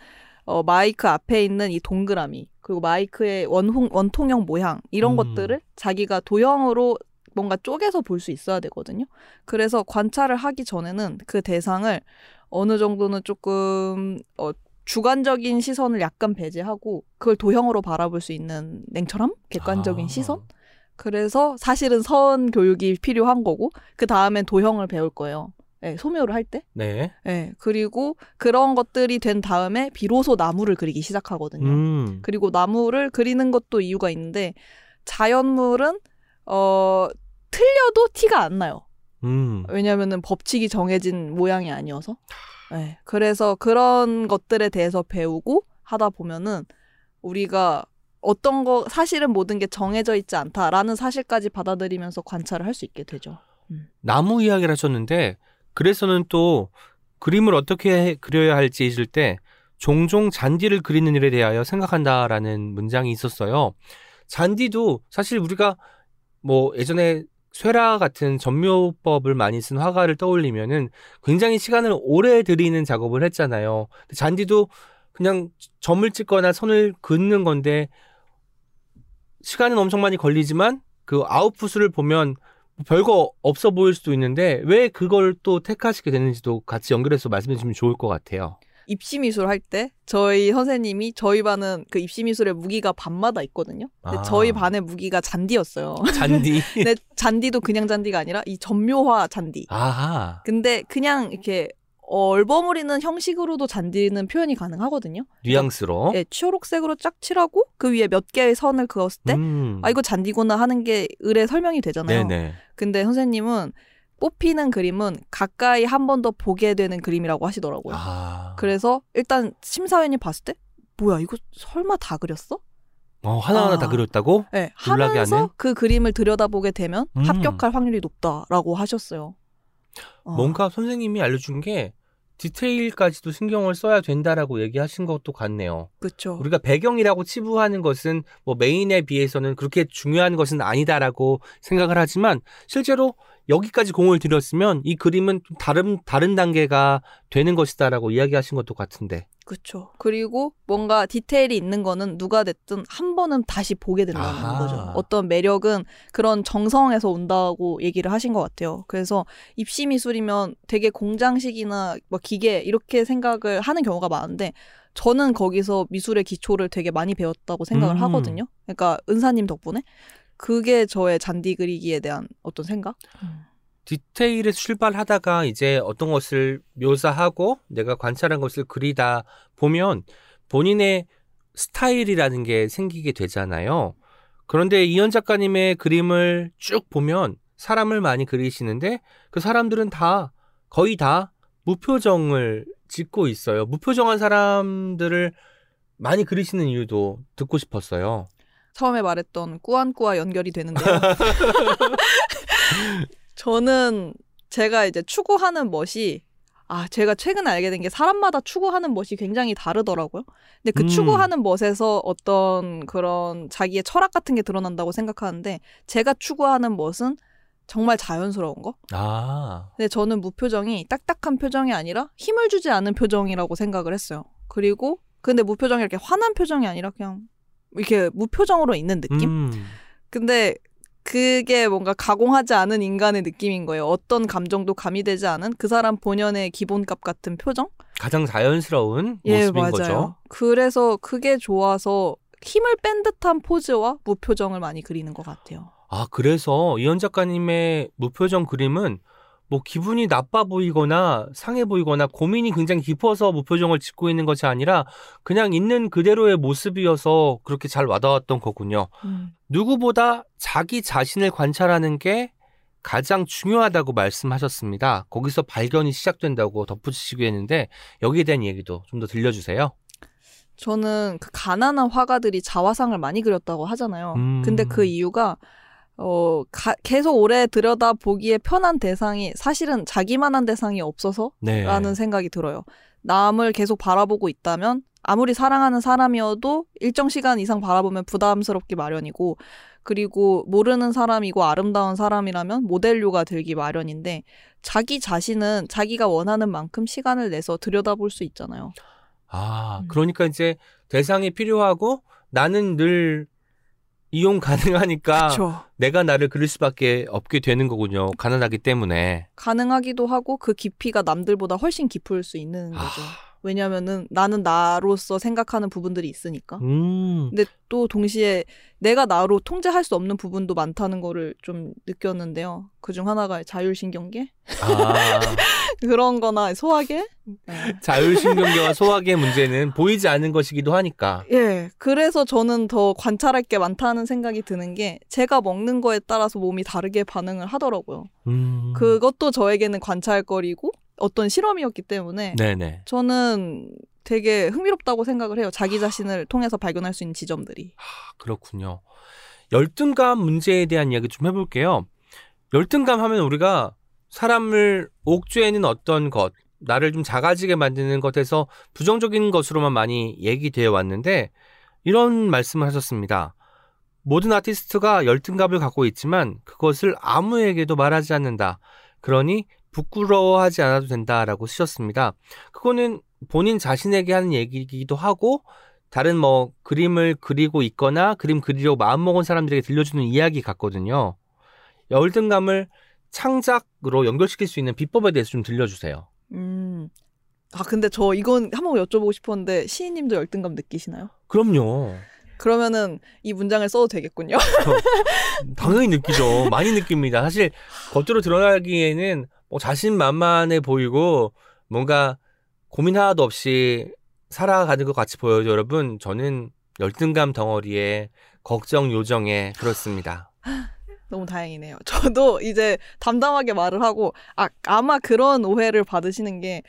어 마이크 앞에 있는 이 동그라미 그리고 마이크의 원홍, 원통형 모양 이런 음. 것들을 자기가 도형으로 뭔가 쪼개서 볼 수 있어야 되거든요. 그래서 관찰을 하기 전에는 그 대상을 어느 정도는 조금 어 주관적인 시선을 약간 배제하고 그걸 도형으로 바라볼 수 있는 냉철함, 객관적인 아. 시선. 그래서 사실은 선 교육이 필요한 거고 그 다음엔 도형을 배울 거예요. 예, 소묘를 할 때. 네. 예, 그리고 그런 것들이 된 다음에 비로소 나무를 그리기 시작하거든요. 음. 그리고 나무를 그리는 것도 이유가 있는데 자연물은 어 틀려도 티가 안 나요. 음. 왜냐면은 법칙이 정해진 모양이 아니어서. 네. 그래서 그런 것들에 대해서 배우고 하다 보면은 우리가 어떤 거 사실은 모든 게 정해져 있지 않다라는 사실까지 받아들이면서 관찰을 할 수 있게 되죠. 나무 이야기를 하셨는데 그래서는 또 그림을 어떻게 해- 그려야 할지 있을 때 종종 잔디를 그리는 일에 대하여 생각한다라는 문장이 있었어요. 잔디도 사실 우리가 뭐 예전에 쇠라 같은 전묘법을 많이 쓴 화가를 떠올리면은 굉장히 시간을 오래 들이는 작업을 했잖아요. 잔디도 그냥 점을 찍거나 선을 긋는 건데 시간은 엄청 많이 걸리지만 그 아웃풋을 보면 별거 없어 보일 수도 있는데 왜 그걸 또 택하시게 되는지도 같이 연결해서 말씀해 주시면 좋을 것 같아요. 입시 미술 할 때 저희 선생님이 저희 반은 그 입시 미술의 무기가 반마다 있거든요. 근데 아. 저희 반의 무기가 잔디였어요. 잔디. 근데 잔디도 그냥 잔디가 아니라 이 점묘화 잔디. 아하. 근데 그냥 이렇게 얼버무리는 형식으로도 잔디는 표현이 가능하거든요. 뉘앙스로. 예, 초록색으로 쫙 칠하고 그 위에 몇 개의 선을 그었을 때, 음. 아 이거 잔디구나 하는 게 을에 설명이 되잖아요. 네네. 근데 선생님은 뽑히는 그림은 가까이 한 번 더 보게 되는 그림이라고 하시더라고요. 아. 그래서 일단 심사위원이 봤을 때 뭐야 이거 설마 다 그렸어? 어, 하나하나 아. 다 그렸다고? 네, 하면서 하는? 그 그림을 들여다보게 되면 음. 합격할 확률이 높다라고 하셨어요. 어. 뭔가 선생님이 알려준 게 디테일까지도 신경을 써야 된다라고 얘기하신 것도 같네요. 그렇죠. 우리가 배경이라고 치부하는 것은 뭐 메인에 비해서는 그렇게 중요한 것은 아니다라고 생각을 하지만 실제로 여기까지 공을 들였으면 이 그림은 좀 다른 다른 단계가 되는 것이다라고 이야기하신 것도 같은데. 그렇죠. 그리고 뭔가 디테일이 있는 거는 누가 됐든 한 번은 다시 보게 된다는 아하. 거죠. 어떤 매력은 그런 정성에서 온다고 얘기를 하신 것 같아요. 그래서 입시 미술이면 되게 공장식이나 뭐 기계 이렇게 생각을 하는 경우가 많은데 저는 거기서 미술의 기초를 되게 많이 배웠다고 생각을 음. 하거든요. 그러니까 은사님 덕분에. 그게 저의 잔디 그리기에 대한 어떤 생각? 디테일에서 출발하다가 이제 어떤 것을 묘사하고 내가 관찰한 것을 그리다 보면 본인의 스타일이라는 게 생기게 되잖아요. 그런데 이현 작가님의 그림을 쭉 보면 사람을 많이 그리시는데 그 사람들은 다 거의 다 무표정을 짓고 있어요. 무표정한 사람들을 많이 그리시는 이유도 듣고 싶었어요. 처음에 말했던 꾸안꾸와 연결이 되는데요. 저는 제가 이제 추구하는 멋이 아, 제가 최근에 알게 된 게 사람마다 추구하는 멋이 굉장히 다르더라고요. 근데 그 음. 추구하는 멋에서 어떤 그런 자기의 철학 같은 게 드러난다고 생각하는데 제가 추구하는 멋은 정말 자연스러운 거? 아, 근데 저는 무표정이 딱딱한 표정이 아니라 힘을 주지 않은 표정이라고 생각을 했어요. 그리고 근데 무표정이 이렇게 화난 표정이 아니라 그냥 이렇게 무표정으로 있는 느낌? 음, 근데 그게 뭔가 가공하지 않은 인간의 느낌인 거예요. 어떤 감정도 가미되지 않은 그 사람 본연의 기본값 같은 표정? 가장 자연스러운 예, 모습인 맞아요. 거죠. 그래서 그게 좋아서 힘을 뺀 듯한 포즈와 무표정을 많이 그리는 것 같아요. 아, 그래서 이현 작가님의 무표정 그림은 뭐 기분이 나빠 보이거나 상해 보이거나 고민이 굉장히 깊어서 무표정을 짓고 있는 것이 아니라 그냥 있는 그대로의 모습이어서 그렇게 잘 와닿았던 거군요. 누구보다 자기 자신을 관찰하는 게 가장 중요하다고 말씀하셨습니다. 거기서 발견이 시작된다고 덧붙이시고 했는데 여기에 대한 얘기도 좀 더 들려주세요. 저는 그 가난한 화가들이 자화상을 많이 그렸다고 하잖아요. 음. 근데 그 이유가 어 가- 계속 오래 들여다 보기에 편한 대상이 사실은 자기만한 대상이 없어서라는 네. 생각이 들어요. 남을 계속 바라보고 있다면 아무리 사랑하는 사람이어도 일정 시간 이상 바라보면 부담스럽기 마련이고 그리고 모르는 사람이고 아름다운 사람이라면 모델료가 들기 마련인데 자기 자신은 자기가 원하는 만큼 시간을 내서 들여다볼 수 있잖아요. 아, 음. 그러니까 이제 대상이 필요하고 나는 늘 이용 가능하니까 그렇죠. 내가 나를 그릴 수밖에 없게 되는 거군요. 가난하기 때문에. 가능하기도 하고 그 깊이가 남들보다 훨씬 깊을 수 있는 거죠. 아, 왜냐면은 나는 나로서 생각하는 부분들이 있으니까. 음. 근데 또 동시에 내가 나로 통제할 수 없는 부분도 많다는 거를 좀 느꼈는데요. 그중 하나가 자율신경계? 아, 그런 거나 소화계? 네. 자율신경계와 소화계 문제는 보이지 않는 것이기도 하니까. 예. 그래서 저는 더 관찰할 게 많다는 생각이 드는 게 제가 먹는 거에 따라서 몸이 다르게 반응을 하더라고요. 음. 그것도 저에게는 관찰거리고 어떤 실험이었기 때문에 네네. 저는 되게 흥미롭다고 생각을 해요. 자기 자신을 통해서 발견할 수 있는 지점들이. 아, 그렇군요. 열등감 문제에 대한 이야기 좀 해볼게요. 열등감 하면 우리가 사람을 옥죄는 어떤 것, 나를 좀 작아지게 만드는 것에서 부정적인 것으로만 많이 얘기되어 왔는데 이런 말씀을 하셨습니다. 모든 아티스트가 열등감을 갖고 있지만 그것을 아무에게도 말하지 않는다. 그러니 부끄러워하지 않아도 된다라고 쓰셨습니다. 그거는 본인 자신에게 하는 얘기이기도 하고 다른 뭐 그림을 그리고 있거나 그림 그리려고 마음먹은 사람들에게 들려주는 이야기 같거든요. 열등감을 창작으로 연결시킬 수 있는 비법에 대해서 좀 들려주세요. 음. 아, 근데 저 이건 한번 여쭤보고 싶었는데 시인님도 열등감 느끼시나요? 그럼요. 그러면은 이 문장을 써도 되겠군요. 당연히 느끼죠. 많이 느낍니다. 사실 겉으로 드러나기에는 뭐 자신만만해 보이고 뭔가 고민 하나도 없이 살아가는 것 같이 보여요. 여러분, 저는 열등감 덩어리에 걱정 요정에 그렇습니다. 너무 다행이네요. 저도 이제 담담하게 말을 하고 아, 아마 그런 오해를 받으시는 게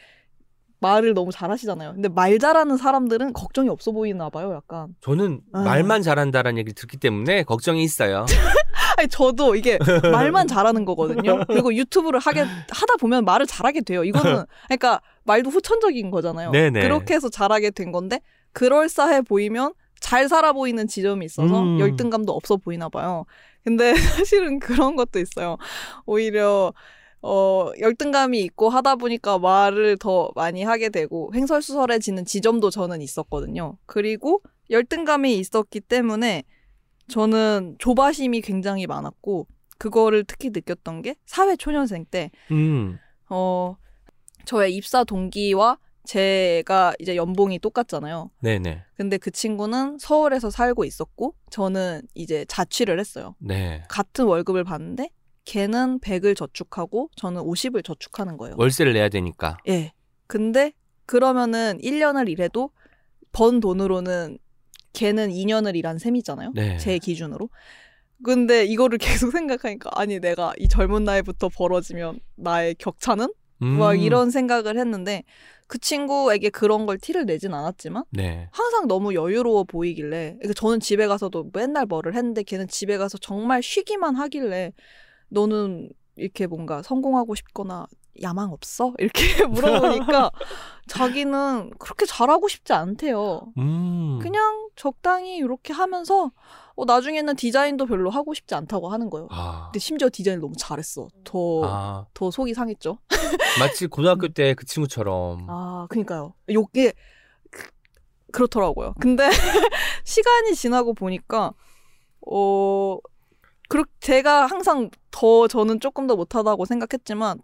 말을 너무 잘하시잖아요. 근데 말 잘하는 사람들은 걱정이 없어 보이나 봐요, 약간. 저는 아. 말만 잘한다라는 얘기를 듣기 때문에 걱정이 있어요. 아니 저도 이게 말만 잘하는 거거든요. 그리고 유튜브를 하게 하다 보면 말을 잘하게 돼요. 이거는 그러니까 말도 후천적인 거잖아요. 네네. 그렇게 해서 잘하게 된 건데 그럴싸해 보이면 잘 살아 보이는 지점이 있어서 음. 열등감도 없어 보이나 봐요. 근데 사실은 그런 것도 있어요. 오히려 어 열등감이 있고 하다 보니까 말을 더 많이 하게 되고 횡설수설해지는 지점도 저는 있었거든요. 그리고 열등감이 있었기 때문에 저는 조바심이 굉장히 많았고 그거를 특히 느꼈던 게 사회 초년생 때 음, 어, 저의 입사 동기와 제가 이제 연봉이 똑같잖아요. 네네. 근데 그 친구는 서울에서 살고 있었고 저는 이제 자취를 했어요. 네. 같은 월급을 받는데 걔는 100을 저축하고 저는 50을 저축하는 거예요. 월세를 내야 되니까. 예. 근데 그러면은 1년을 일해도 번 돈으로는 걔는 2년을 일한 셈이잖아요. 네. 제 기준으로. 근데 이거를 계속 생각하니까 아니 내가 이 젊은 나이부터 벌어지면 나의 격차는 음. 막 이런 생각을 했는데 그 친구에게 그런 걸 티를 내진 않았지만 네. 항상 너무 여유로워 보이길래 그러니까 저는 집에 가서도 맨날 뭐를 했는데 걔는 집에 가서 정말 쉬기만 하길래 너는 이렇게 뭔가 성공하고 싶거나 야망 없어? 이렇게 물어보니까 자기는 그렇게 잘하고 싶지 않대요. 음. 그냥 적당히 이렇게 하면서 어, 나중에는 디자인도 별로 하고 싶지 않다고 하는 거예요. 아. 근데 심지어 디자인을 너무 잘했어. 더, 아. 더 속이 상했죠. 마치 고등학교 때 그 친구처럼. 아, 그니까요. 요게 그- 그렇더라고요. 근데 시간이 지나고 보니까 어 그렇 제가 항상 더 저는 조금 더 못하다고 생각했지만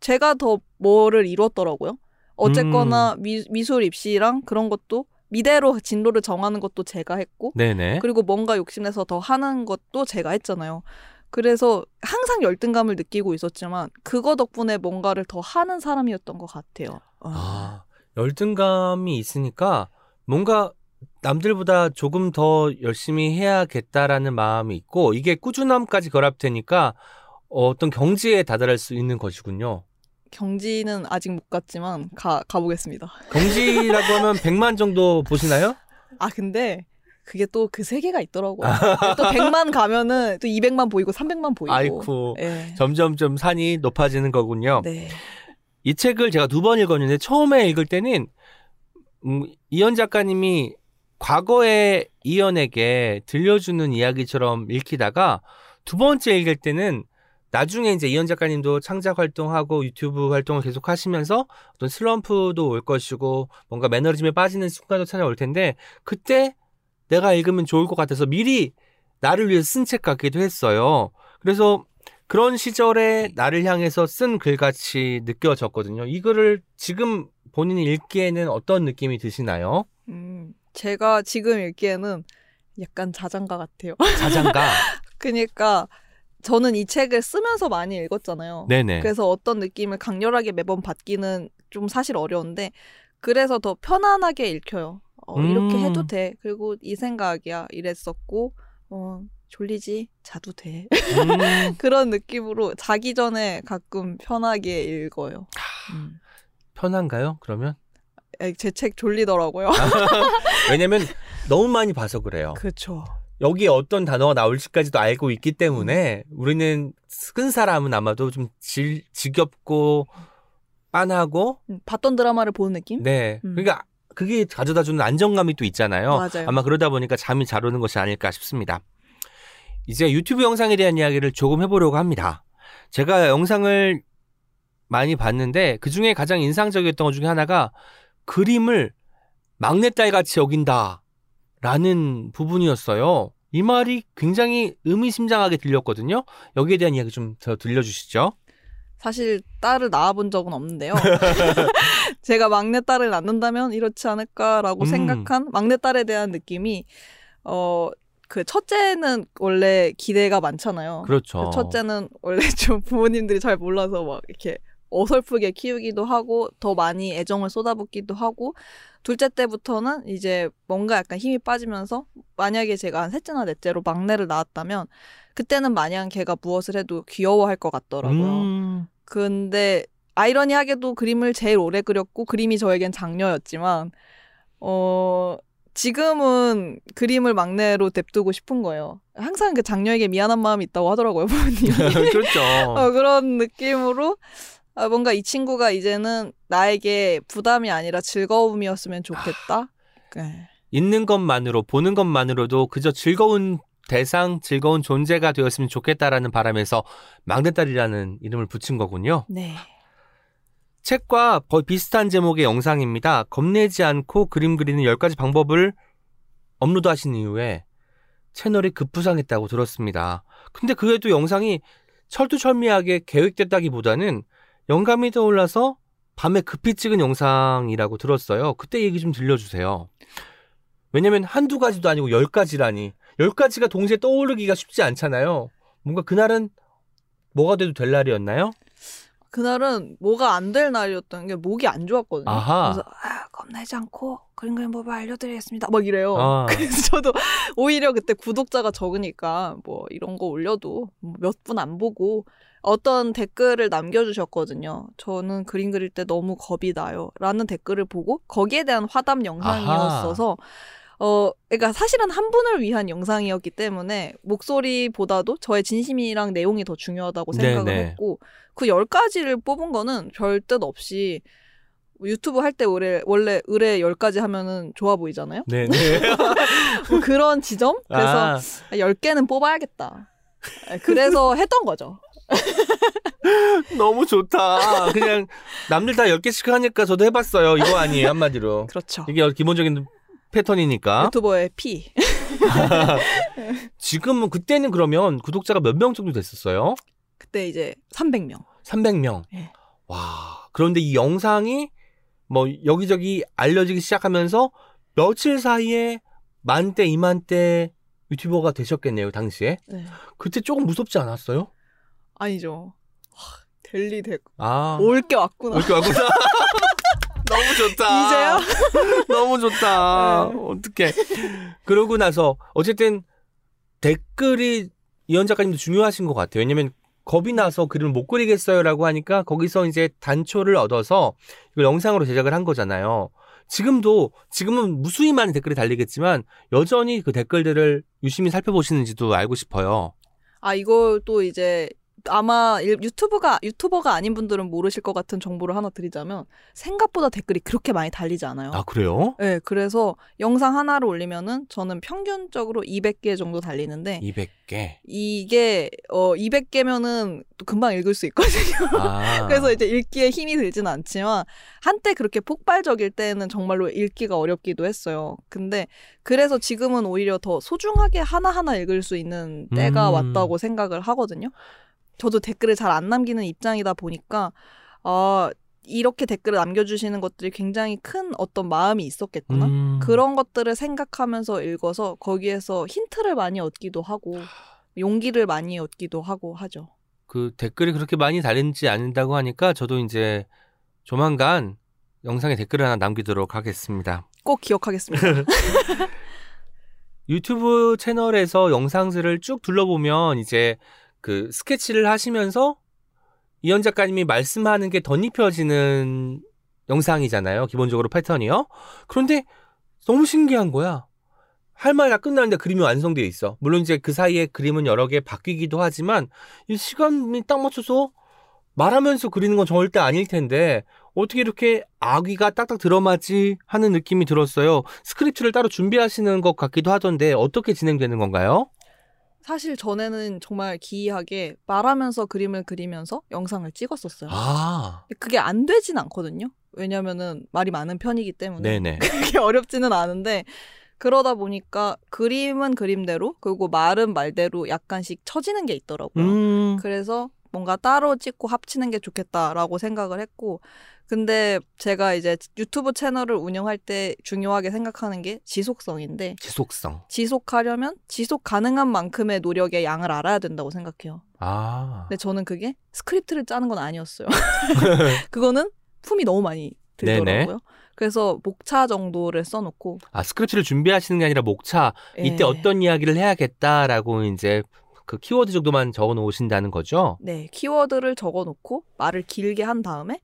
제가 더 뭐를 이뤘더라고요. 어쨌거나 미, 미술 입시랑 그런 것도 미대로 진로를 정하는 것도 제가 했고 네네. 그리고 뭔가 욕심내서 더 하는 것도 제가 했잖아요. 그래서 항상 열등감을 느끼고 있었지만 그거 덕분에 뭔가를 더 하는 사람이었던 것 같아요. 어. 아, 열등감이 있으니까 뭔가 남들보다 조금 더 열심히 해야겠다라는 마음이 있고 이게 꾸준함까지 결합되니까 어떤 경지에 다다를 수 있는 것이군요. 경지는 아직 못 갔지만 가 가보겠습니다. 경지라고 하면 100만 정도 보시나요? 아 근데 그게 또 그 세계가 있더라고요. 또 100만 가면은 또 200만 보이고 300만 보이고. 아이쿠. 예. 점점 좀 산이 높아지는 거군요. 네. 이 책을 제가 두 번 읽었는데 처음에 읽을 때는 음, 이현 작가님이 과거에 이현에게 들려주는 이야기처럼 읽히다가 두 번째 읽을 때는 나중에 이제 이현 작가님도 창작 활동하고 유튜브 활동을 계속 하시면서 어떤 슬럼프도 올 것이고 뭔가 매너리즘에 빠지는 순간도 찾아올 텐데 그때 내가 읽으면 좋을 것 같아서 미리 나를 위해서 쓴 책 같기도 했어요. 그래서 그런 시절에 나를 향해서 쓴 글같이 느껴졌거든요. 이 글을 지금 본인이 읽기에는 어떤 느낌이 드시나요? 음, 제가 지금 읽기에는 약간 자장가 같아요. 자장가. 그러니까 저는 이 책을 쓰면서 많이 읽었잖아요. 네네. 그래서 어떤 느낌을 강렬하게 매번 받기는 좀 사실 어려운데 그래서 더 편안하게 읽혀요. 어, 음. 이렇게 해도 돼. 그리고 이 생각이야. 이랬었고 어, 졸리지? 자도 돼. 음, 그런 느낌으로 자기 전에 가끔 편하게 읽어요. 음. 편한가요? 그러면? 제 책 졸리더라고요. 왜냐면 너무 많이 봐서 그래요. 그렇죠. 여기에 어떤 단어가 나올지까지도 알고 있기 때문에 우리는 쓴 사람은 아마도 좀 질, 지겹고 빤하고 음, 봤던 드라마를 보는 느낌? 네. 음. 그러니까 그게 가져다 주는 안정감이 또 있잖아요. 맞아요. 아마 그러다 보니까 잠이 잘 오는 것이 아닐까 싶습니다. 이제 유튜브 영상에 대한 이야기를 조금 해보려고 합니다. 제가 영상을 많이 봤는데 그 중에 가장 인상적이었던 것 중에 하나가 그림을 막내딸 같이 여긴다 라는 부분이었어요. 이 말이 굉장히 의미심장하게 들렸거든요. 여기에 대한 이야기 좀 더 들려주시죠. 사실 딸을 낳아본 적은 없는데요. 제가 막내 딸을 낳는다면 이렇지 않을까라고 음. 생각한 막내 딸에 대한 느낌이 어. 그 첫째는 원래 기대가 많잖아요. 그렇죠. 그 첫째는 원래 좀 부모님들이 잘 몰라서 막 이렇게 어설프게 키우기도 하고 더 많이 애정을 쏟아붓기도 하고 둘째 때부터는 이제 뭔가 약간 힘이 빠지면서 만약에 제가 한 셋째나 넷째로 막내를 낳았다면 그때는 마냥 걔가 무엇을 해도 귀여워할 것 같더라고요. 음, 근데 아이러니하게도 그림을 제일 오래 그렸고 그림이 저에겐 장녀였지만 어 지금은 그림을 막내로 냅두고 싶은 거예요. 항상 그 장녀에게 미안한 마음이 있다고 하더라고요, 부모님이. 그렇죠. 어, 그런 느낌으로 아, 뭔가 이 친구가 이제는 나에게 부담이 아니라 즐거움이었으면 좋겠다. 네. 있는 것만으로 보는 것만으로도 그저 즐거운 대상, 즐거운 존재가 되었으면 좋겠다라는 바람에서 막내딸이라는 이름을 붙인 거군요. 네. 책과 거의 비슷한 제목의 영상입니다. 겁내지 않고 그림 그리는 10가지 방법을 업로드하신 이후에 채널이 급부상했다고 들었습니다. 근데 그게도 영상이 철두철미하게 계획됐다기보다는 영감이 떠올라서 밤에 급히 찍은 영상이라고 들었어요. 그때 얘기 좀 들려주세요. 왜냐면 한두 가지도 아니고 열 가지라니. 열 가지가 동시에 떠오르기가 쉽지 않잖아요. 뭔가 그날은 뭐가 돼도 될 날이었나요? 그날은 뭐가 안 될 날이었던 게 목이 안 좋았거든요. 아하. 그래서 아, 겁내지 않고 그림 그림 법을 알려드리겠습니다. 막 이래요. 아. 그래서 저도 오히려 그때 구독자가 적으니까 뭐 이런 거 올려도 몇 분 안 보고 어떤 댓글을 남겨주셨거든요. 저는 그림 그릴 때 너무 겁이 나요. 라는 댓글을 보고 거기에 대한 화답 영상이었어서 어, 그러니까 사실은 한 분을 위한 영상이었기 때문에 목소리보다도 저의 진심이랑 내용이 더 중요하다고 생각을 네네. 했고 그 열 가지를 뽑은 거는 별 뜻 없이 유튜브 할 때 원래 원래 의뢰 열 가지 하면은 좋아 보이잖아요. 네네. 뭐 그런 지점 그래서 아, 열 개는 뽑아야겠다. 네, 그래서 했던 거죠. 너무 좋다. 그냥 남들 다 10개씩 하니까 저도 해봤어요. 이거 아니에요, 한마디로. 그렇죠. 이게 기본적인 패턴이니까. 유튜버의 피. 지금은 그때는 그러면 구독자가 몇 명 정도 됐었어요? 그때 이제 300명. 300명. 예. 와. 그런데 이 영상이 뭐 여기저기 알려지기 시작하면서 며칠 사이에 만대, 이만대 유튜버가 되셨겠네요, 당시에. 네. 그때 조금 무섭지 않았어요? 아니죠. 델리 될 아. 올 게 왔구나. 이렇게 왔구나. 너무 좋다. 이제야? 너무 좋다. 네. 어떡해. 그러고 나서 어쨌든 댓글이 이현 작가님도 중요하신 것 같아요. 왜냐면 겁이 나서 그림을 못 그리겠어요라고 하니까 거기서 이제 단초를 얻어서 이걸 영상으로 제작을 한 거잖아요. 지금도 지금은 무수히 많은 댓글이 달리겠지만 여전히 그 댓글들을 유심히 살펴보시는지도 알고 싶어요. 아 이걸 또 이제 아마 일- 유튜브가 유튜버가 아닌 분들은 모르실 것 같은 정보를 하나 드리자면 생각보다 댓글이 그렇게 많이 달리지 않아요. 아 그래요? 네, 그래서 영상 하나를 올리면은 저는 평균적으로 200개 정도 달리는데 200개. 이게 어 200개면은 또 금방 읽을 수 있거든요. 아. 그래서 이제 읽기에 힘이 들지는 않지만 한때 그렇게 폭발적일 때는 정말로 읽기가 어렵기도 했어요. 근데 그래서 지금은 오히려 더 소중하게 하나 하나 읽을 수 있는 때가 음. 왔다고 생각을 하거든요. 저도 댓글을 잘 안 남기는 입장이다 보니까 아 이렇게 댓글을 남겨주시는 것들이 굉장히 큰 어떤 마음이 있었겠구나. 음. 그런 것들을 생각하면서 읽어서 거기에서 힌트를 많이 얻기도 하고 용기를 많이 얻기도 하고 하죠. 그 댓글이 그렇게 많이 달리지 않는다고 하니까 저도 이제 조만간 영상에 댓글을 하나 남기도록 하겠습니다. 꼭 기억하겠습니다. 유튜브 채널에서 영상들을 쭉 둘러보면 이제 그 스케치를 하시면서 이현 작가님이 말씀하는 게 덧입혀지는 영상이잖아요. 기본적으로 패턴이요. 그런데 너무 신기한 거야. 할 말 다 끝나는데 그림이 완성되어 있어. 물론 이제 그 사이에 그림은 여러 개 바뀌기도 하지만 이 시간이 딱 맞춰서 말하면서 그리는 건 절대 아닐 텐데 어떻게 이렇게 아귀가 딱딱 들어맞지 하는 느낌이 들었어요. 스크립트를 따로 준비하시는 것 같기도 하던데 어떻게 진행되는 건가요? 사실 전에는 정말 기이하게 말하면서 그림을 그리면서 영상을 찍었었어요. 아, 그게 안 되진 않거든요. 왜냐면은 말이 많은 편이기 때문에 네네. 그게 어렵지는 않은데 그러다 보니까 그림은 그림대로 그리고 말은 말대로 약간씩 처지는 게 있더라고요. 음, 그래서 뭔가 따로 찍고 합치는 게 좋겠다라고 생각을 했고 근데 제가 이제 유튜브 채널을 운영할 때 중요하게 생각하는 게 지속성인데 지속성. 지속하려면 지속 가능한 만큼의 노력의 양을 알아야 된다고 생각해요. 아, 근데 저는 그게 스크립트를 짜는 건 아니었어요. 그거는 품이 너무 많이 들더라고요. 네네. 그래서 목차 정도를 써놓고 아 스크립트를 준비하시는 게 아니라 목차 이때 예. 어떤 이야기를 해야겠다라고 이제 그 키워드 정도만 적어 놓으신다는 거죠? 네 키워드를 적어 놓고 말을 길게 한 다음에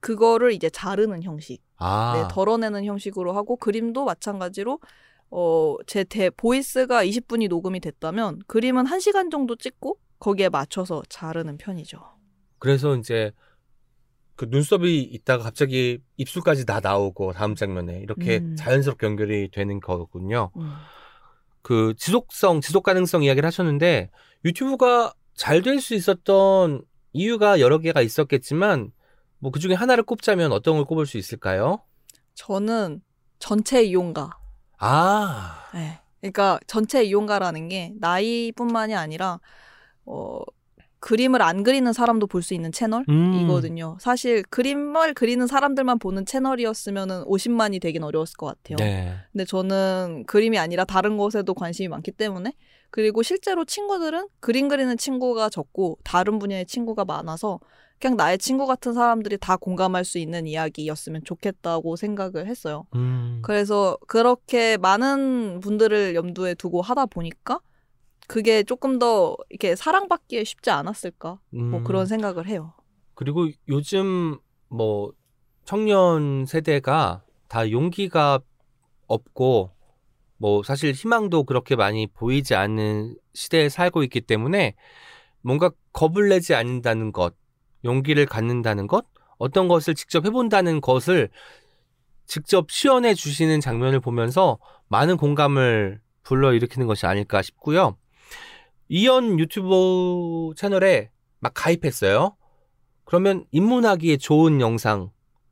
그거를 이제 자르는 형식, 아, 네, 덜어내는 형식으로 하고 그림도 마찬가지로 어, 제 대, voice가 20분이 녹음이 됐다면 그림은 1시간 정도 찍고 거기에 맞춰서 자르는 편이죠. 그래서 이제 그 눈썹이 있다가 갑자기 입술까지 다 나오고 다음 장면에 이렇게 음. 자연스럽게 연결이 되는 거군요. 음. 그 지속성, 지속 가능성 이야기를 하셨는데 유튜브가 잘 될 수 있었던 이유가 여러 개가 있었겠지만 뭐 그 중에 하나를 꼽자면 어떤 걸 꼽을 수 있을까요? 저는 전체 이용가. 아, 네. 그러니까 전체 이용가라는 게 나이뿐만이 아니라 어 그림을 안 그리는 사람도 볼 수 있는 채널이거든요. 음. 사실 그림을 그리는 사람들만 보는 채널이었으면은 50만이 되긴 어려웠을 것 같아요. 네. 근데 저는 그림이 아니라 다른 것에도 관심이 많기 때문에 그리고 실제로 친구들은 그림 그리는 친구가 적고 다른 분야의 친구가 많아서 그냥 나의 친구 같은 사람들이 다 공감할 수 있는 이야기였으면 좋겠다고 생각을 했어요. 음. 그래서 그렇게 많은 분들을 염두에 두고 하다 보니까 그게 조금 더 이렇게 사랑받기에 쉽지 않았을까 뭐 음. 그런 생각을 해요. 그리고 요즘 뭐 청년 세대가 다 용기가 없고 뭐 사실 희망도 그렇게 많이 보이지 않는 시대에 살고 있기 때문에 뭔가 겁을 내지 않는다는 것, 용기를 갖는다는 것, 어떤 것을 직접 해본다는 것을 직접 시연해 주시는 장면을 보면서 많은 공감을 불러일으키는 것이 아닐까 싶고요. 이연 유튜브 채널에 막 가입했어요. 그러면 입문하기에 좋은 영상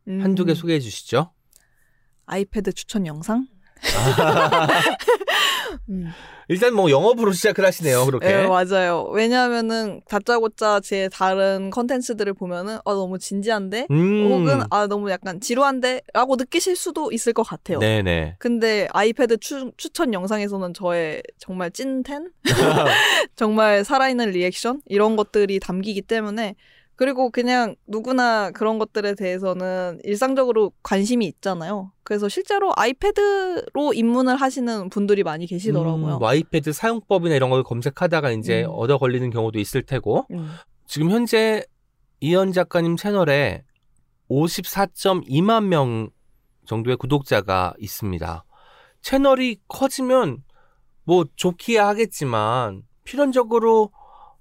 음, 한두 개 소개해 주시죠. 아이패드 추천 영상? 음. 일단 뭐 영업으로 시작을 하시네요. 그렇게. 네, 맞아요. 왜냐하면은 다짜고짜 제 다른 컨텐츠들을 보면은 아 너무 진지한데 음. 혹은 아 너무 약간 지루한데라고 느끼실 수도 있을 것 같아요. 네네. 근데 아이패드 추, 추천 영상에서는 저의 정말 찐텐 정말 살아있는 리액션 이런 것들이 담기기 때문에 그리고 그냥 누구나 그런 것들에 대해서는 일상적으로 관심이 있잖아요. 그래서 실제로 아이패드로 입문을 하시는 분들이 많이 계시더라고요. 음, 아이패드 사용법이나 이런 걸 검색하다가 이제 음. 얻어 걸리는 경우도 있을 테고 음. 지금 현재 이현 작가님 채널에 54.2만 명 정도의 구독자가 있습니다. 채널이 커지면 뭐 좋기야 하겠지만 필연적으로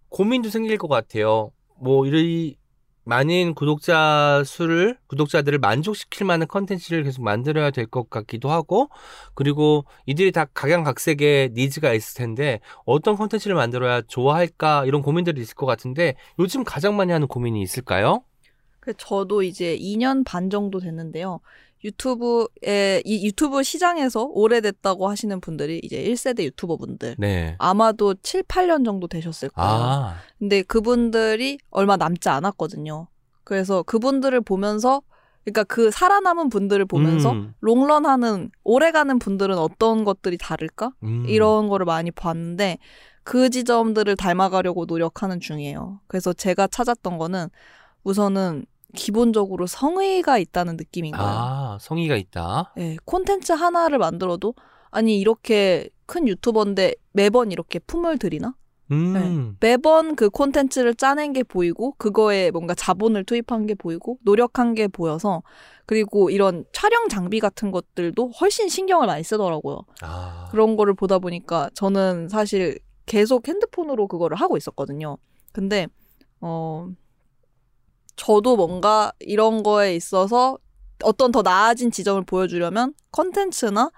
고민도 생길 것 같아요. 뭐 이 많은 구독자 수를 구독자들을 만족시킬 만한 컨텐츠를 계속 만들어야 될 것 같기도 하고 그리고 이들이 다 각양각색의 needs가 있을 텐데 어떤 컨텐츠를 만들어야 좋아할까 이런 고민들이 있을 것 같은데 요즘 가장 많이 하는 고민이 있을까요? 그 저도 이제 2년 반 정도 됐는데요. 유튜브에 이 유튜브 시장에서 오래됐다고 하시는 분들이 이제 1세대 유튜버 분들 네. 아마도 7, 8년 정도 되셨을 거예요. 아, 근데 그분들이 얼마 남지 않았거든요. 그래서 그분들을 보면서 그러니까 그 살아남은 분들을 보면서 음, 롱런하는 오래가는 분들은 어떤 것들이 다를까? 음. 이런 거를 많이 봤는데 그 지점들을 닮아가려고 노력하는 중이에요. 그래서 제가 찾았던 거는 우선은 기본적으로 성의가 있다는 느낌인 거예요. 아, 성의가 있다. 예, 콘텐츠 하나를 만들어도 아니 이렇게 큰 유튜버인데 매번 이렇게 품을 들이나? 음. 매번 그 콘텐츠를 짜낸 게 보이고 그거에 뭔가 자본을 투입한 게 보이고 노력한 게 보여서 그리고 이런 촬영 장비 같은 것들도 훨씬 신경을 많이 쓰더라고요. 아. 그런 거를 보다 보니까 저는 사실 계속 핸드폰으로 그거를 하고 있었거든요. 근데 어 저도 뭔가 이런 거에 있어서 어떤 더 나아진 지점을 보여주려면 컨텐츠나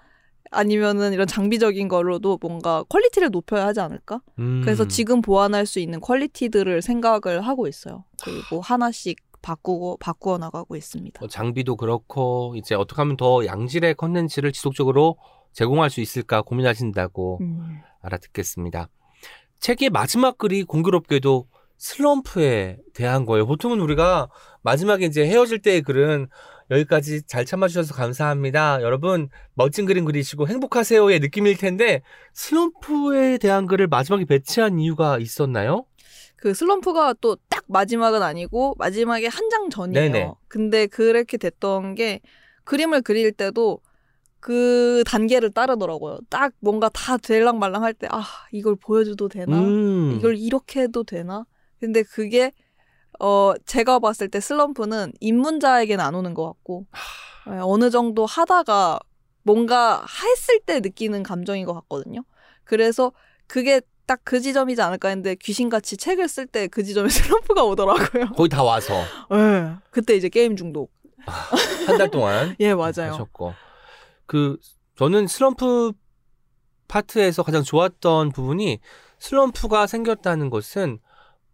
아니면은 이런 장비적인 거로도 뭔가 quality를 높여야 하지 않을까? 음. 그래서 지금 보완할 수 있는 quality들을 생각을 하고 있어요. 그리고 하나씩 바꾸고 바꾸어 나가고 있습니다. 뭐 장비도 그렇고 이제 어떻게 하면 더 양질의 컨텐츠를 지속적으로 제공할 수 있을까 고민하신다고 음. 알아듣겠습니다. 책의 마지막 글이 공교롭게도 슬럼프에 대한 거예요. 보통은 우리가 마지막에 이제 헤어질 때의 글은 여기까지 잘 참아주셔서 감사합니다. 여러분 멋진 그림 그리시고 행복하세요의 느낌일 텐데 슬럼프에 대한 글을 마지막에 배치한 이유가 있었나요? 그 슬럼프가 또 딱 마지막은 아니고 마지막에 한 장 전이에요. 네네. 근데 그렇게 됐던 게 그림을 그릴 때도 그 단계를 따르더라고요. 딱 뭔가 다 될랑말랑 할 때 아 이걸 보여줘도 되나? 음. 이걸 이렇게 해도 되나? 근데 그게 어 제가 봤을 때 슬럼프는 입문자에게는 안 오는 것 같고 예, 어느 정도 하다가 뭔가 했을 때 느끼는 감정인 것 같거든요. 그래서 그게 딱 그 지점이지 않을까 했는데 귀신같이 책을 쓸 때 그 지점에 슬럼프가 오더라고요. 거의 다 와서 예. 그때 이제 게임 중독. 한달 동안 예, 맞아요. 하셨고 그 저는 슬럼프 파트에서 가장 좋았던 부분이 슬럼프가 생겼다는 것은